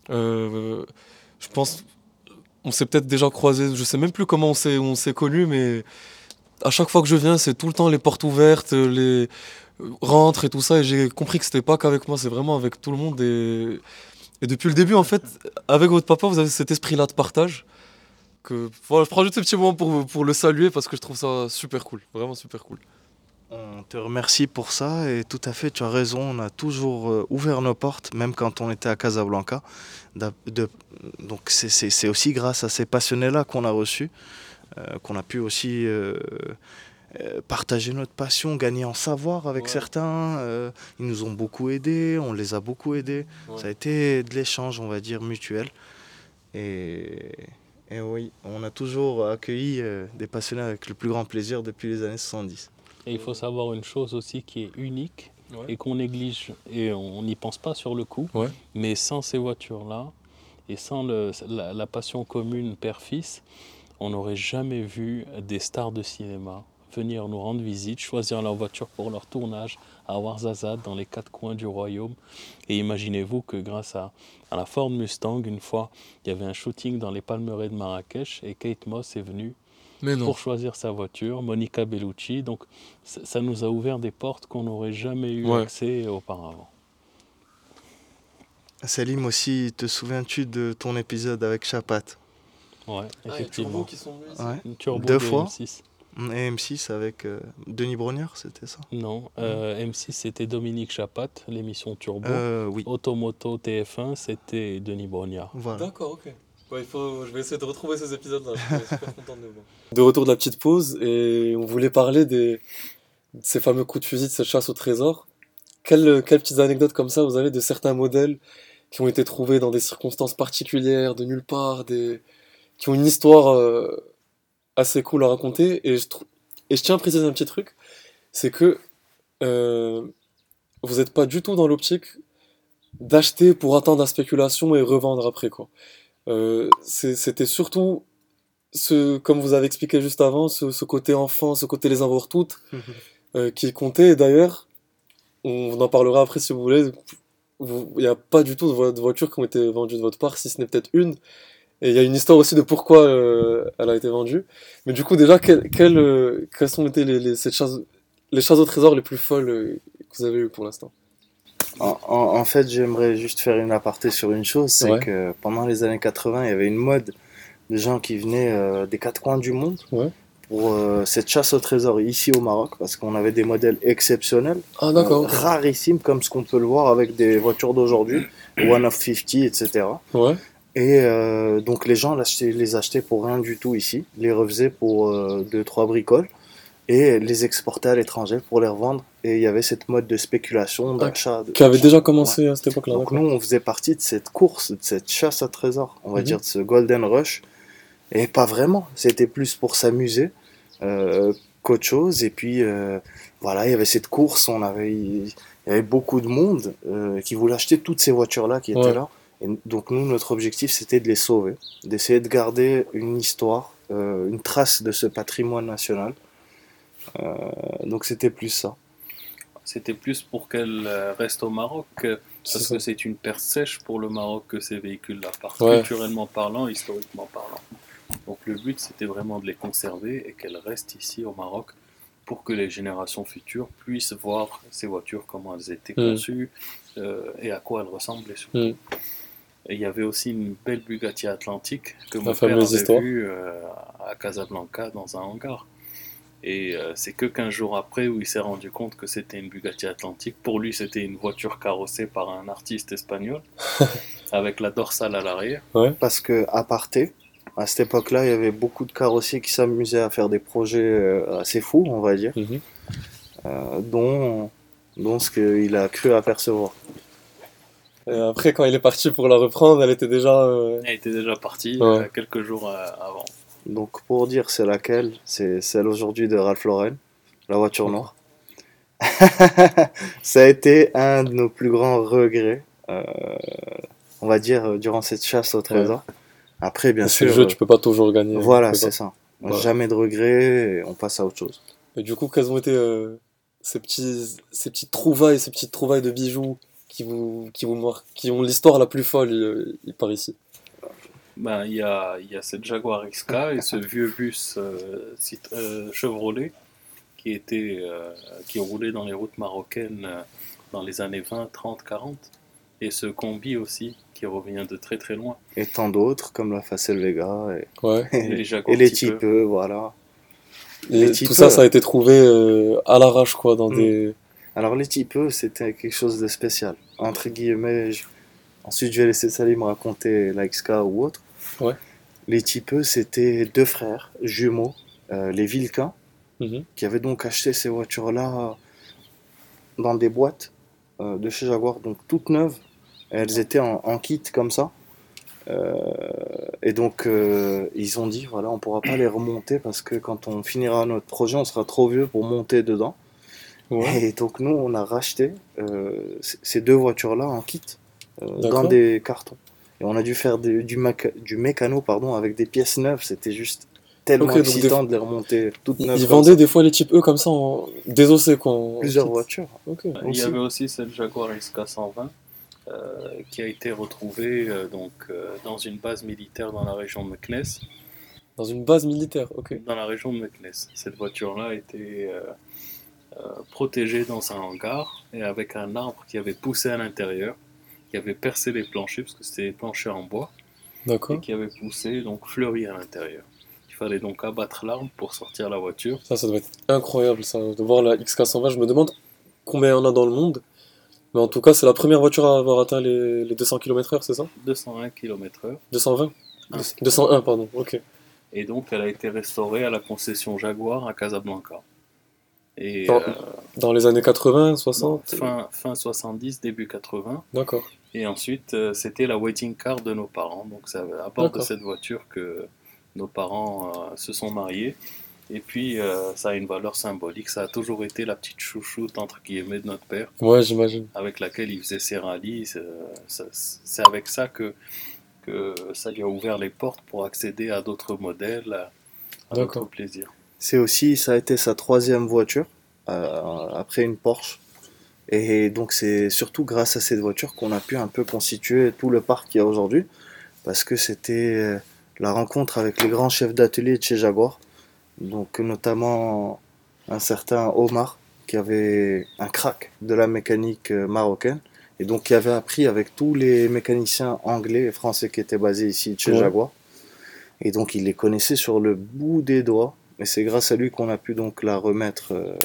Euh, je pense, on s'est peut-être déjà croisés, je sais même plus comment on s'est, on s'est connus, mais à chaque fois que je viens, c'est tout le temps les portes ouvertes, les rentres et tout ça, et j'ai compris que c'était pas qu'avec moi, c'est vraiment avec tout le monde. Et, et depuis le début, en fait, avec votre papa, vous avez cet esprit-là de partage. Que, voilà, je prends juste ce petit moment pour, pour le saluer parce que je trouve ça super cool, vraiment super cool. On te remercie pour ça et tout à fait, tu as raison, on a toujours euh, ouvert nos portes, même quand on était à Casablanca. De- donc c'est- aussi grâce à ces passionnés-là qu'on a reçus, euh, qu'on a pu aussi euh, partager notre passion, gagner en savoir avec Ouais. certains. euh, ils nous ont beaucoup aidés, on les a beaucoup aidés. Ouais. Ça a été de l'échange, on va dire, mutuel. Et, et oui, on a toujours accueilli des passionnés avec le plus grand plaisir depuis les années 70. Et il faut savoir une chose aussi qui est unique Ouais. et qu'on néglige et on n'y pense pas sur le coup. Ouais. Mais sans ces voitures-là et sans le- la, la passion commune père-fils, on n'aurait jamais vu des stars de cinéma venir nous rendre visite, choisir leur voiture pour leur tournage à Ouarzazate dans les quatre coins du royaume. Et imaginez-vous que grâce à, à la Ford Mustang, une fois, il y avait un shooting dans les Palmeraies de Marrakech et Kate Moss est venue. Pour choisir sa voiture, Monica Bellucci. Donc ça, ça nous a ouvert des portes qu'on n'aurait jamais eu Ouais. accès auparavant. Salim aussi, te souviens-tu de ton épisode avec Chapat? Ouais, Ah, effectivement. qui sont venus. Ouais. Deux de fois. M6. Et M6 avec euh, Denis Brognard, c'était ça? Non, euh, M6 c'était Dominique Chapat, l'émission Turbo. euh, Oui, Automoto TF1 c'était Denis Brognard. voilà. D'accord, ok. Ouais, il faut... Je vais essayer de retrouver ces épisodes-là. Je suis super content de. De retour de la petite pause, et on voulait parler des... de ces fameux coups de fusil, de cette chasse au trésor. Quelles, quelles petites anecdotes comme ça vous avez de certains modèles qui ont été trouvés dans des circonstances particulières, de nulle part, des... qui ont une histoire euh, assez cool à raconter? Et je, trou- et je tiens à préciser un petit truc, c'est que euh, vous n'êtes pas du tout dans l'optique d'acheter pour attendre la spéculation et revendre après, quoi. Euh, c'était surtout ce, comme vous avez expliqué juste avant, ce, ce côté enfant, ce côté les avoir toutes, euh, qui comptait. D'ailleurs, on en parlera après si vous voulez. Il n'y a pas du tout de, vo- de voitures qui ont été vendues de votre part, si ce n'est peut-être une. Et il y a une histoire aussi de pourquoi euh, elle a été vendue. Mais du coup, déjà, quelles quel, quelles sont été les, les, cette chasse, les chasses au trésor les plus folles que vous avez eues pour l'instant? En, en- en fait, j'aimerais juste faire une aparté sur une chose, c'est Ouais. que pendant les années 80, il y avait une mode de gens qui venaient euh, des quatre coins du monde Ouais. pour euh, cette chasse au trésor ici au Maroc, parce qu'on avait des modèles exceptionnels, Ah, euh, rarissimes, comme ce qu'on peut le voir avec des voitures d'aujourd'hui, One of 50, etc. Ouais. Et euh, donc les gens les achetaient pour rien du tout ici, les refaisaient pour euh, deux trois bricoles et les exportaient à l'étranger pour les revendre. Et il y avait cette mode de spéculation, d'achat. Qui avait déjà commencé à cette époque-là. Donc nous, on faisait partie de cette course, de cette chasse à trésor, on va Mhm. dire de ce Golden Rush. Et pas vraiment, c'était plus pour s'amuser euh, qu'autre chose. Et puis euh, voilà, il y avait cette course, on avait, il y avait beaucoup de monde euh, qui voulait acheter toutes ces voitures-là qui étaient Ouais. là. Et donc nous, notre objectif, c'était de les sauver, d'essayer de garder une histoire, euh, une trace de ce patrimoine national. Euh, donc c'était plus ça. C'était plus pour qu'elle euh, reste au Maroc, parce que c'est une perte sèche pour le Maroc que ces véhicules-là partent, Ouais. culturellement parlant, historiquement parlant. Donc le but c'était vraiment de les conserver et qu'elles restent ici au Maroc pour que les générations futures puissent voir ces voitures, comment elles étaient Mm. conçues euh, et à quoi elles ressemblaient surtout. Mm. Et il y avait aussi une belle Bugatti Atlantique que mon père avait vue euh, à Casablanca dans un hangar. Et euh, c'est que 15 jours après où il s'est rendu compte que c'était une Bugatti Atlantique. Pour lui, c'était une voiture carrossée par un artiste espagnol, avec la dorsale à l'arrière. parce que à parté, à cette époque-là, il y avait beaucoup de carrossiers qui s'amusaient à faire des projets euh, assez fous, on va dire, Mhm. euh, dont, dont ce qu'il a cru apercevoir. Et après, quand il est parti pour la reprendre, elle était déjà. euh, Elle était déjà partie Ouais. euh, quelques jours euh, avant. Donc pour dire c'est laquelle, c'est celle aujourd'hui de Ralph Lauren, la voiture noire. Ça a été un de nos plus grands regrets, euh, on va dire, euh, durant cette chasse au trésor. Après, bien c'est sûr, le jeu, euh, tu peux pas toujours gagner. voilà, c'est ça. Ouais. Jamais de regrets, et on passe à autre chose. Et du coup, quelles ont été euh, ces, petits, ces petites trouvailles, ces petites trouvailles de bijoux qui, vous, qui, vous marquent, qui ont l'histoire la plus folle euh, par ici? Ben, Il y, a, il y a cette Jaguar XK et ce vieux bus euh, Cit- euh, Chevrolet qui, était, euh, qui roulait dans les routes marocaines euh, dans les années 20, 30, 40. Et ce combi aussi qui revient de très très loin. Et tant d'autres, comme la Facel Vega, et, Ouais. Et les Jaguar et les type E. types, voilà. Et Les tout ça, ça a été trouvé euh, à l'arrache, quoi, dans Mm. des. Alors les types, c'était quelque chose de spécial. Entre guillemets, je- ensuite je vais laisser Salim raconter la XK ou autre. Ouais. Les types, eux, c'était deux frères jumeaux, euh, les Vilquin, Mhm. qui avaient donc acheté ces voitures-là dans des boîtes euh, de chez Jaguar, donc toutes neuves. Elles étaient en, en kit comme ça. Euh, et donc euh, ils ont dit voilà on pourra pas les remonter parce que quand on finira notre projet on sera trop vieux pour monter dedans. Ouais. Et donc nous, on a racheté euh, ces deux voitures-là en kit euh, dans des cartons. Et on a dû faire des- du, maca- du mécano pardon, avec des pièces neuves. C'était juste tellement Ok, donc des excitant de les remonter toutes neuves. ils vendaient ça. des fois les types E comme ça, en... désossés, quoi. en plusieurs voitures. Il y avait aussi cette Jaguar XK120 euh, qui a été retrouvée euh, donc, euh, dans une base militaire dans la région de Meknes. Dans une base militaire, ok. Dans la région de Meknes. Cette voiture-là était euh, euh, protégée dans un hangar et avec un arbre qui avait poussé à l'intérieur, qui avait percé les planchers, parce que c'était des planchers en bois. et qui avait poussé, donc fleuri à l'intérieur. Il fallait donc abattre l'arbre pour sortir la voiture. Ça, ça doit être incroyable, ça, de voir la XK120. Je me demande combien il y en a dans le monde. Mais en tout cas, c'est la première voiture à avoir atteint les, les 200 km/h, c'est ça? 201 km/h. 220 Ah. 201, pardon, ok. Et donc, elle a été restaurée à la concession Jaguar à Casablanca. Et Dans- euh, Dans les années 80, bon, 60 fin, fin 70, début 80. D'accord. Et ensuite, euh, c'était la wedding car de nos parents. Donc, c'est à bord de cette voiture que nos parents euh, se sont mariés. Et puis, euh, ça a une valeur symbolique. Ça a toujours été la petite chouchoute, entre guillemets, de notre père, Ouais, j'imagine. avec laquelle il faisait ses rallyes. C'est avec ça que, que ça lui a ouvert les portes pour accéder à d'autres modèles, à, d'autres D'accord. plaisirs. C'est aussi, ça a été sa troisième voiture, euh, après une Porsche. Et donc c'est surtout grâce à cette voiture qu'on a pu un peu constituer tout le parc qu'il y a aujourd'hui, parce que c'était euh, la rencontre avec les grands chefs d'atelier de chez Jaguar, donc notamment un certain Omar, qui avait un crack de la mécanique euh, marocaine, et donc qui avait appris avec tous les mécaniciens anglais et français qui étaient basés ici de chez Ouais. Jaguar. Et donc il les connaissait sur le bout des doigts. Et c'est grâce à lui qu'on a pu donc la remettre euh,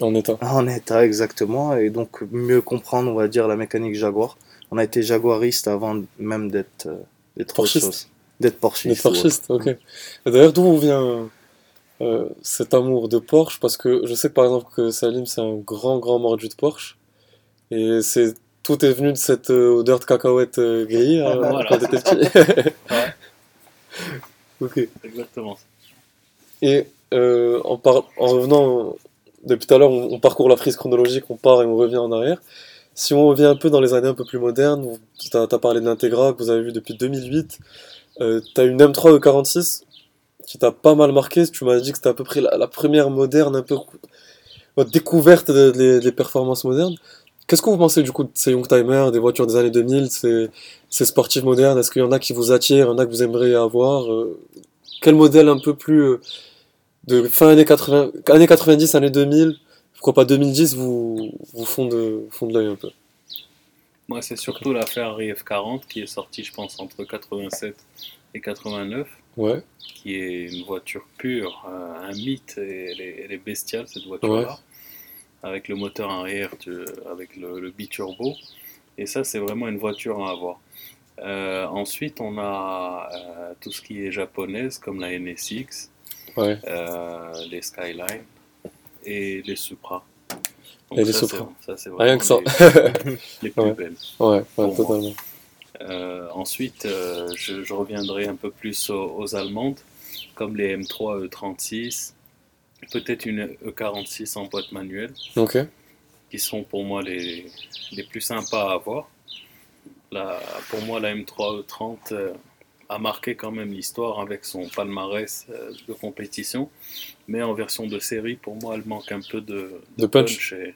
En état. en état exactement et donc mieux comprendre, on va dire, la mécanique Jaguar. On a été jaguariste avant même d'être euh, Porschiste. chose. D'être porschiste. Les Porschistes, ok. Et D'ailleurs, d'où vient euh, cet amour de Porsche? Parce que je sais que par exemple que Salim, c'est un grand, grand mordu de Porsche. Et c'est tout est venu de cette euh, odeur de cacahuète euh, grillée hein, Voilà. quand t'étais petit. Ouais. ok. Exactement. Et euh, en, par- en revenant, depuis tout à l'heure, on, parcourt la frise chronologique, on part et on revient en arrière. Si on revient un peu dans les années un peu plus modernes, tu as, parlé de l'Integra que vous avez vu depuis 2008. Euh, tu as une M3 E46 qui t'a pas mal marqué. Tu m'as dit que c'était à peu près la, première moderne, un peu découverte des performances modernes. Qu'est-ce que vous pensez du coup de ces Youngtimers, des voitures des années 2000, ces, ces sportifs modernes? Est-ce qu'il y en a qui vous attirent, il y en a que vous aimeriez avoir Euh, Quel modèle un peu plus euh, de fin années 80, années 90, années 2000, pourquoi pas 2010, vous, vous font de, font de l'œil un peu. Moi, c'est surtout la Ferrari F40 qui est sortie, je pense, entre 87 et 89, Ouais, qui est une voiture pure, euh, un mythe, et elle est, elle est bestiale cette voiture-là, avec le moteur arrière, tu- avec le, le biturbo. Et ça, c'est vraiment une voiture à avoir. Euh, ensuite, on a euh, tout ce qui est japonaise, comme la NSX, ouais, euh, les Skyline et les Supra. Donc Et les ça, Supra. c'est- ça, c'est rien que ça. les, les plus Ouais. belles. ouais, totalement. Euh, ensuite, euh, je, je reviendrai un peu plus aux, aux allemandes, comme les M3 E36, peut-être une E46 en boîte manuelle, qui sont pour moi les, les plus sympas à avoir. La, pour moi, la M3 E30 euh, a marqué quand même l'histoire avec son palmarès euh, de compétition, mais en version de série, pour moi, elle manque un peu de, De punch. et,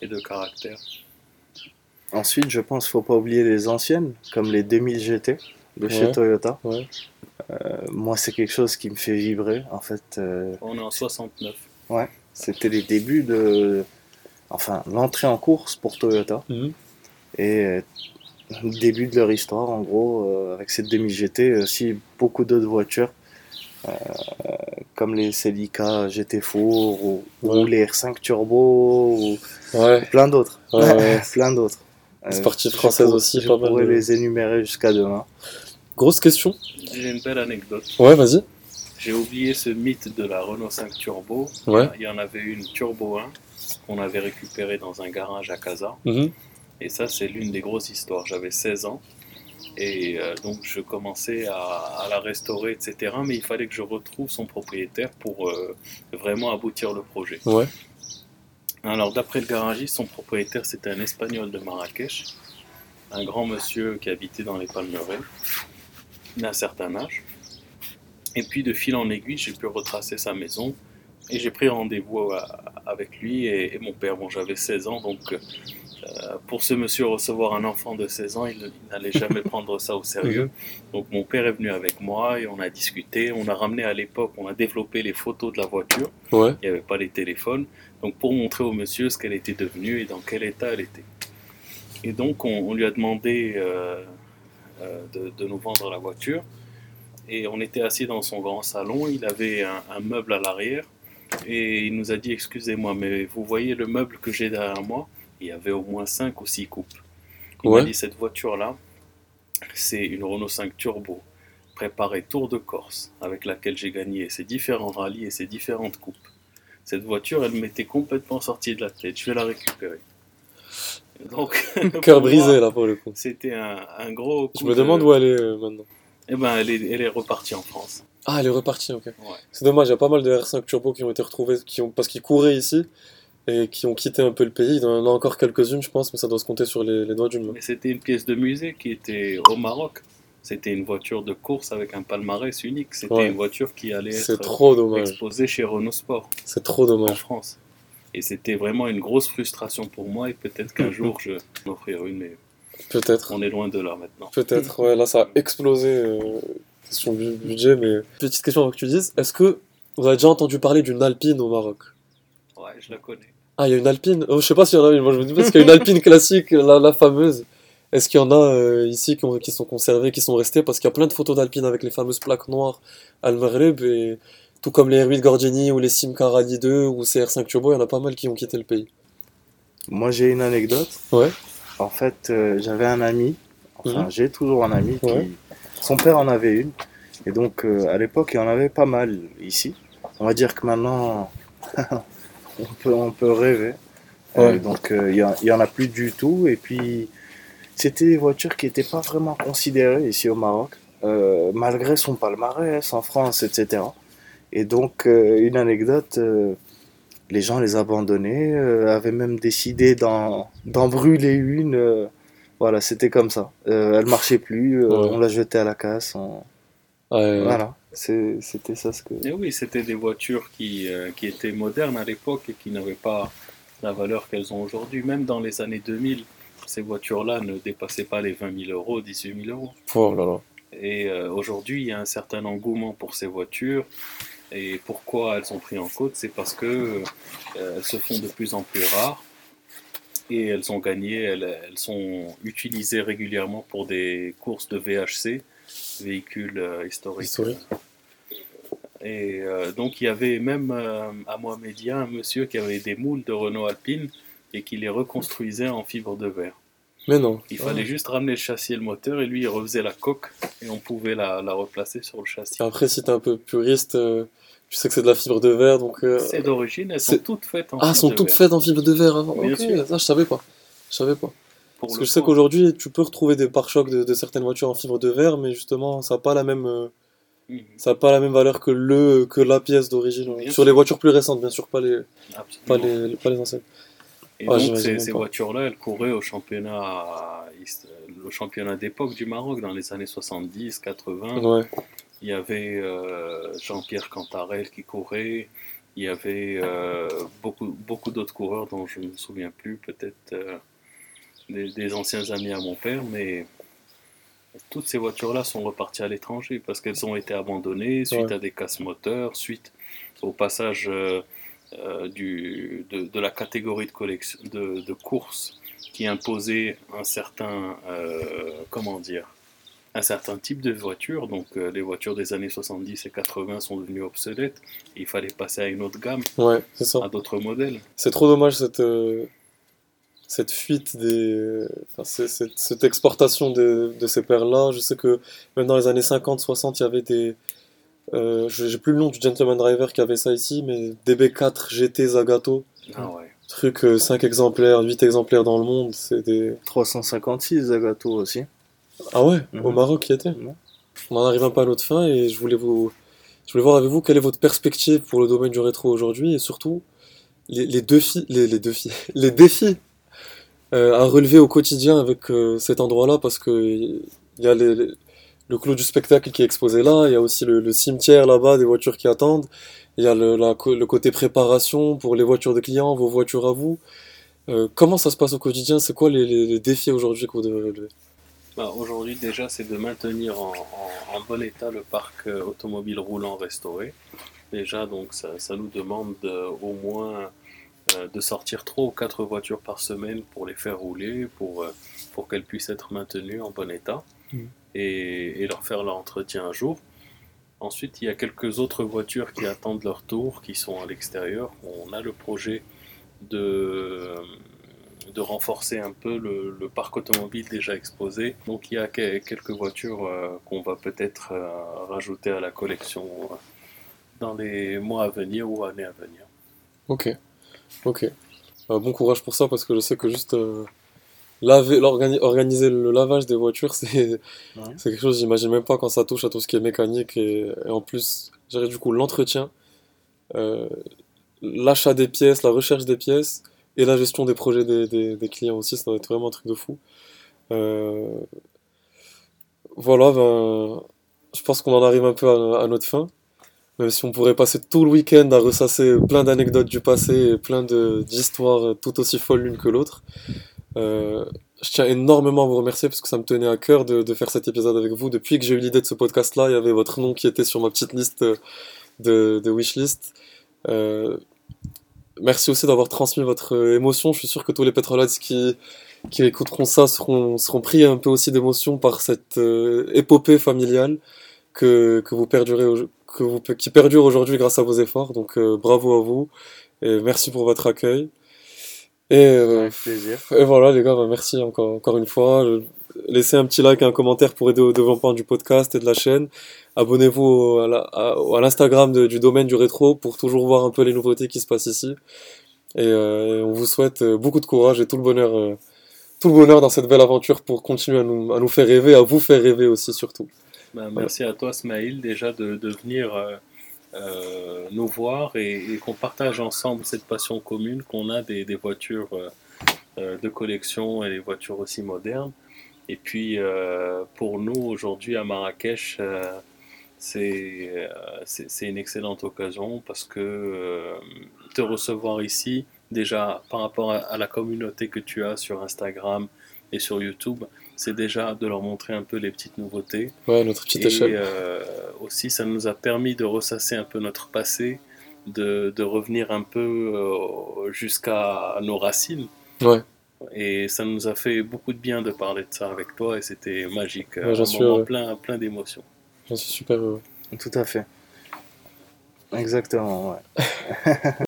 et de caractère. Ensuite, je pense qu'il faut pas oublier les anciennes, comme les 2000 GT de chez Ouais. Toyota. ouais. Euh, moi, c'est quelque chose qui me fait vibrer. En fait, euh, On est en 69. c'était les débuts de. Enfin, l'entrée en course pour Toyota. Mhm. Et euh, le début de leur histoire, en gros, euh, avec cette 2000 GT, et aussi beaucoup d'autres voitures, euh, comme les Celica GT4 ou, ou Ouais. les R5 Turbo, ou Ouais, plein d'autres. Ouais, plein d'autres. Euh, Les sportives je françaises pour- aussi, je pas mal pourrais de- les énumérer jusqu'à demain. grosse question. J'ai une belle anecdote. Ouais, vas-y. J'ai oublié ce mythe de la Renault 5 Turbo. Ouais. Il y en avait une Turbo 1 qu'on avait récupérée dans un garage à Casa. Mhm. Et ça, c'est l'une des grosses histoires. J'avais 16 ans. Et euh, donc, je commençais à, à la restaurer, etc. Mais il fallait que je retrouve son propriétaire pour euh, vraiment aboutir le projet. Ouais, Alors, d'après le garagiste, son propriétaire, c'était un Espagnol de Marrakech, un grand monsieur qui habitait dans les Palmeraies, d'un certain âge. Et puis, de fil en aiguille, j'ai pu retracer sa maison et j'ai pris rendez-vous euh, avec lui et, et mon père. Bon, j'avais 16 ans, donc euh, pour ce monsieur recevoir un enfant de 16 ans, il, il n'allait jamais prendre ça au sérieux. Donc, mon père est venu avec moi et on a discuté. On a ramené à l'époque, on a développé les photos de la voiture ouais, il n'y avait pas les téléphones, donc pour montrer au monsieur ce qu'elle était devenue et dans quel état elle était. Et donc on, on lui a demandé euh, euh, de, de nous vendre la voiture. Et on était assis dans son grand salon, il avait un, un meuble à l'arrière et il nous a dit excusez-moi, mais vous voyez le meuble que j'ai derrière moi? Il y avait au moins 5 ou 6 coupes. Il Ouais. m'a dit cette voiture-là, c'est une Renault 5 Turbo préparée Tour de Corse avec laquelle j'ai gagné ces différents rallyes et ces différentes coupes. Cette voiture, elle m'était complètement sortie de la tête. Je vais la récupérer. Donc, Cœur brisé là pour le coup. C'était un, un gros coup Je me de- demande où elle est euh, maintenant. Eh ben, elle est, elle est repartie en France. Ah, elle est repartie, ok. Ouais. C'est dommage, il y a pas mal de R5 Turbo qui ont été retrouvés qui ont, parce qu'ils couraient ici et qui ont quitté un peu le pays. Il y en a encore quelques-unes, je pense, mais ça doit se compter sur les, les doigts d'une main. Mais c'était une pièce de musée qui était au Maroc. C'était une voiture de course avec un palmarès unique. C'était Ouais. une voiture qui allait être trop dommage. exposée chez Renault Sport C'est trop en dommage. France. Et c'était vraiment une grosse frustration pour moi. Et peut-être qu'un jour, je m'offrirai une. Mais Peut-être. on est loin de là maintenant. Peut-être, ouais, là ça a explosé. euh, question bu- budget, mais. Petite question avant que tu dises, est-ce que vous avez déjà entendu parler d'une Alpine au Maroc? Ouais, je la connais. Ah, il y a une Alpine oh, Je sais pas s'il y en a une, moi je me dis parce qu'il y a une Alpine classique, la, la fameuse. Est-ce qu'il y en a euh, ici qui, ont- qui sont conservées, qui sont restées Parce qu'il y a plein de photos d'Alpine avec les fameuses plaques noires Al-Maghreb, et tout comme les R8 Gordini ou les Simca Rally 2 ou ces R5 Turbo, il y en a pas mal qui ont quitté le pays. Moi, j'ai une anecdote. Ouais. En fait, euh, j'avais un ami, enfin, Mhm. j'ai toujours un ami qui. Ouais. Son père en avait une. Et donc, euh, à l'époque, il y en avait pas mal ici. On va dire que maintenant, on, peut, on peut rêver. Euh, Ouais. donc, euh, il y, en- il y en a plus du tout. Et puis, c'était des voitures qui n'étaient pas vraiment considérées ici au Maroc, euh, malgré son palmarès en France, etc. Et donc, une anecdote. les gens les abandonnaient, euh, avaient même décidé d'en d'en brûler une. euh, voilà, c'était comme ça. Euh, elle marchait plus, Ouais. on l'a jetée à la casse. on- Ouais. Voilà, c'était ça ce que. Et oui, c'était des voitures qui, euh, qui étaient modernes à l'époque et qui n'avaient pas la valeur qu'elles ont aujourd'hui. Même dans les années 2000, ces voitures-là ne dépassaient pas les 20 000 euros, 18 000 euros. Oh là là. Et euh, aujourd'hui, il y a un certain engouement pour ces voitures. Et pourquoi elles sont prises en côte? C'est parce que euh, elles se font de plus en plus rares et elles ont gagné, elles, elles sont utilisées régulièrement pour des courses de VHC, véhicules euh, historiques. Historique. Et euh, donc il y avait même euh, à Mohamedia un monsieur qui avait des moules de Renault Alpine et qui les reconstruisait en fibre de verre. Mais non. Il fallait juste ramener le châssis et le moteur et lui il refaisait la coque et on pouvait la, la replacer sur le châssis. Après, si t'es un peu puriste, euh, tu sais que c'est de la fibre de verre, donc. euh, C'est d'origine, elles sont c'est- toutes faites en Ah, elles fibre sont de toutes verre. faites en fibre de verre avant. Bien Ok, sûr. ça je savais pas. Je savais pas. Pour Parce le que je sais coup, qu'aujourd'hui, tu peux retrouver des pare-chocs de, de certaines voitures en fibre de verre, mais justement, ça n'a pas la même, euh, ça a pas la même valeur que le, que la pièce d'origine. Sur sûr. les voitures plus récentes, bien sûr, pas les, pas les, pas les anciennes. Et Ah, donc ces, voitures-là, elles couraient au championnat, le championnat d'époque du Maroc dans les années 70, 80. Ouais. Il y avait euh, Jean-Pierre Cantarel qui courait. Il y avait euh, beaucoup, beaucoup d'autres coureurs dont je ne me souviens plus, peut-être euh, des, des anciens amis à mon père, mais toutes ces voitures-là sont reparties à l'étranger parce qu'elles ont été abandonnées suite Ouais. à des casses moteurs, suite au passage euh, euh, du, de, de la catégorie de, collection, de, de course qui imposait un certain, euh, comment dire, un certain type de voiture. Donc les voitures des années 70 et 80 sont devenues obsolètes. Et il fallait passer à une autre gamme, Ouais, c'est ça. à d'autres modèles. C'est trop dommage cette, cette fuite des. Enfin, c'est- cette, cette exportation de, de ces paires-là. Je sais que même dans les années 50, 60, il y avait des. Euh, je- J'ai plus le nom du gentleman driver qui avait ça ici, mais DB4 GT Zagato. Ah ouais. Truc 5 exemplaires, 8 exemplaires dans le monde. C'est des. 356 Zagato aussi. Ah ouais, Mhm. au Maroc, il y était. On en arrive un peu à notre fin et je voulais vous. Je voulais voir avec vous quelle est votre perspective pour le domaine du rétro aujourd'hui et surtout les, les défis, les, les défis, les défis euh, à relever au quotidien avec euh, cet endroit-là parce que il y a les- le clos du spectacle qui est exposé là, il y a aussi le, cimetière là-bas, des voitures qui attendent, il y a le, le côté préparation pour les voitures des clients, vos voitures à vous. Euh, comment ça se passe au quotidien? C'est quoi les, défis aujourd'hui que vous devez relever? Bah, Aujourd'hui, déjà, c'est de maintenir en, bon état le parc euh, automobile roulant restauré. Déjà, donc, ça, nous demande de- au moins euh, de sortir trois ou quatre voitures par semaine pour les faire rouler, pour, euh, pour qu'elles puissent être maintenues en bon état. Mhm. et, et leur faire leur entretien un jour. Ensuite, il y a quelques autres voitures qui attendent leur tour, qui sont à l'extérieur. On a le projet de, de renforcer un peu le, le parc automobile déjà exposé. Donc il y a que- quelques voitures euh, qu'on va peut-être euh, rajouter à la collection euh, dans les mois à venir ou années à venir. Ok, ok. Euh, bon courage pour ça parce que je sais que juste euh, laver, organiser le lavage des voitures, c'est Ouais. quelque chose, j'imagine même pas quand ça touche à tout ce qui est mécanique et, et en plus, gérer du coup l'entretien, euh, l'achat des pièces, la recherche des pièces et la gestion des projets des, des- des clients aussi, ça doit être vraiment un truc de fou. Voilà, ben, je pense qu'on en arrive un peu à, à notre fin. Même si on pourrait passer tout le week-end à ressasser plein d'anecdotes du passé et plein d'histoires tout aussi folles l'une que l'autre. Euh, je tiens énormément à vous remercier parce que ça me tenait à cœur de, faire cet épisode avec vous. Depuis que j'ai eu l'idée de ce podcast-là, il y avait votre nom qui était sur ma petite liste de, wishlist. Euh, merci aussi d'avoir transmis votre émotion. Je suis sûr que tous les pétrolites qui, écouteront ça seront, pris un peu aussi d'émotion par cette euh, épopée familiale que, que vous perdurez, au- que vous, qui perdure aujourd'hui grâce à vos efforts. Donc euh, bravo à vous et merci pour votre accueil. Et, euh, Avec plaisir. et voilà les gars, bah, merci encore, encore une fois. Euh, Laissez un petit like et un commentaire pour aider au développement du podcast et de la chaîne. Abonnez-vous à l'Instagram du domaine du rétro pour toujours voir un peu les nouveautés qui se passent ici. Et, euh, et on vous souhaite beaucoup de courage et tout le bonheur, tout le bonheur dans cette belle aventure pour continuer à nous, à nous faire rêver, à vous faire rêver aussi surtout. Merci à toi, Smaïl, déjà de, de venir euh, euh, nous voir et, et qu'on partage ensemble cette passion commune qu'on a des, des voitures euh, de collection et des voitures aussi modernes. Et puis, pour nous, aujourd'hui à Marrakech, c'est une excellente occasion parce que te recevoir ici, déjà par rapport à, à la communauté que tu as sur Instagram et sur YouTube, c'est déjà de leur montrer un peu les petites nouveautés. Ouais, notre petite Et échelle. euh, aussi, ça nous a permis de ressasser un peu notre passé, de, de revenir un peu euh, jusqu'à nos racines. Ouais. Et ça nous a fait beaucoup de bien de parler de ça avec toi et c'était magique. Ouais, j'en un suis moment heureux. plein, plein d'émotions. J'en suis super heureux. Tout à fait. Exactement, ouais.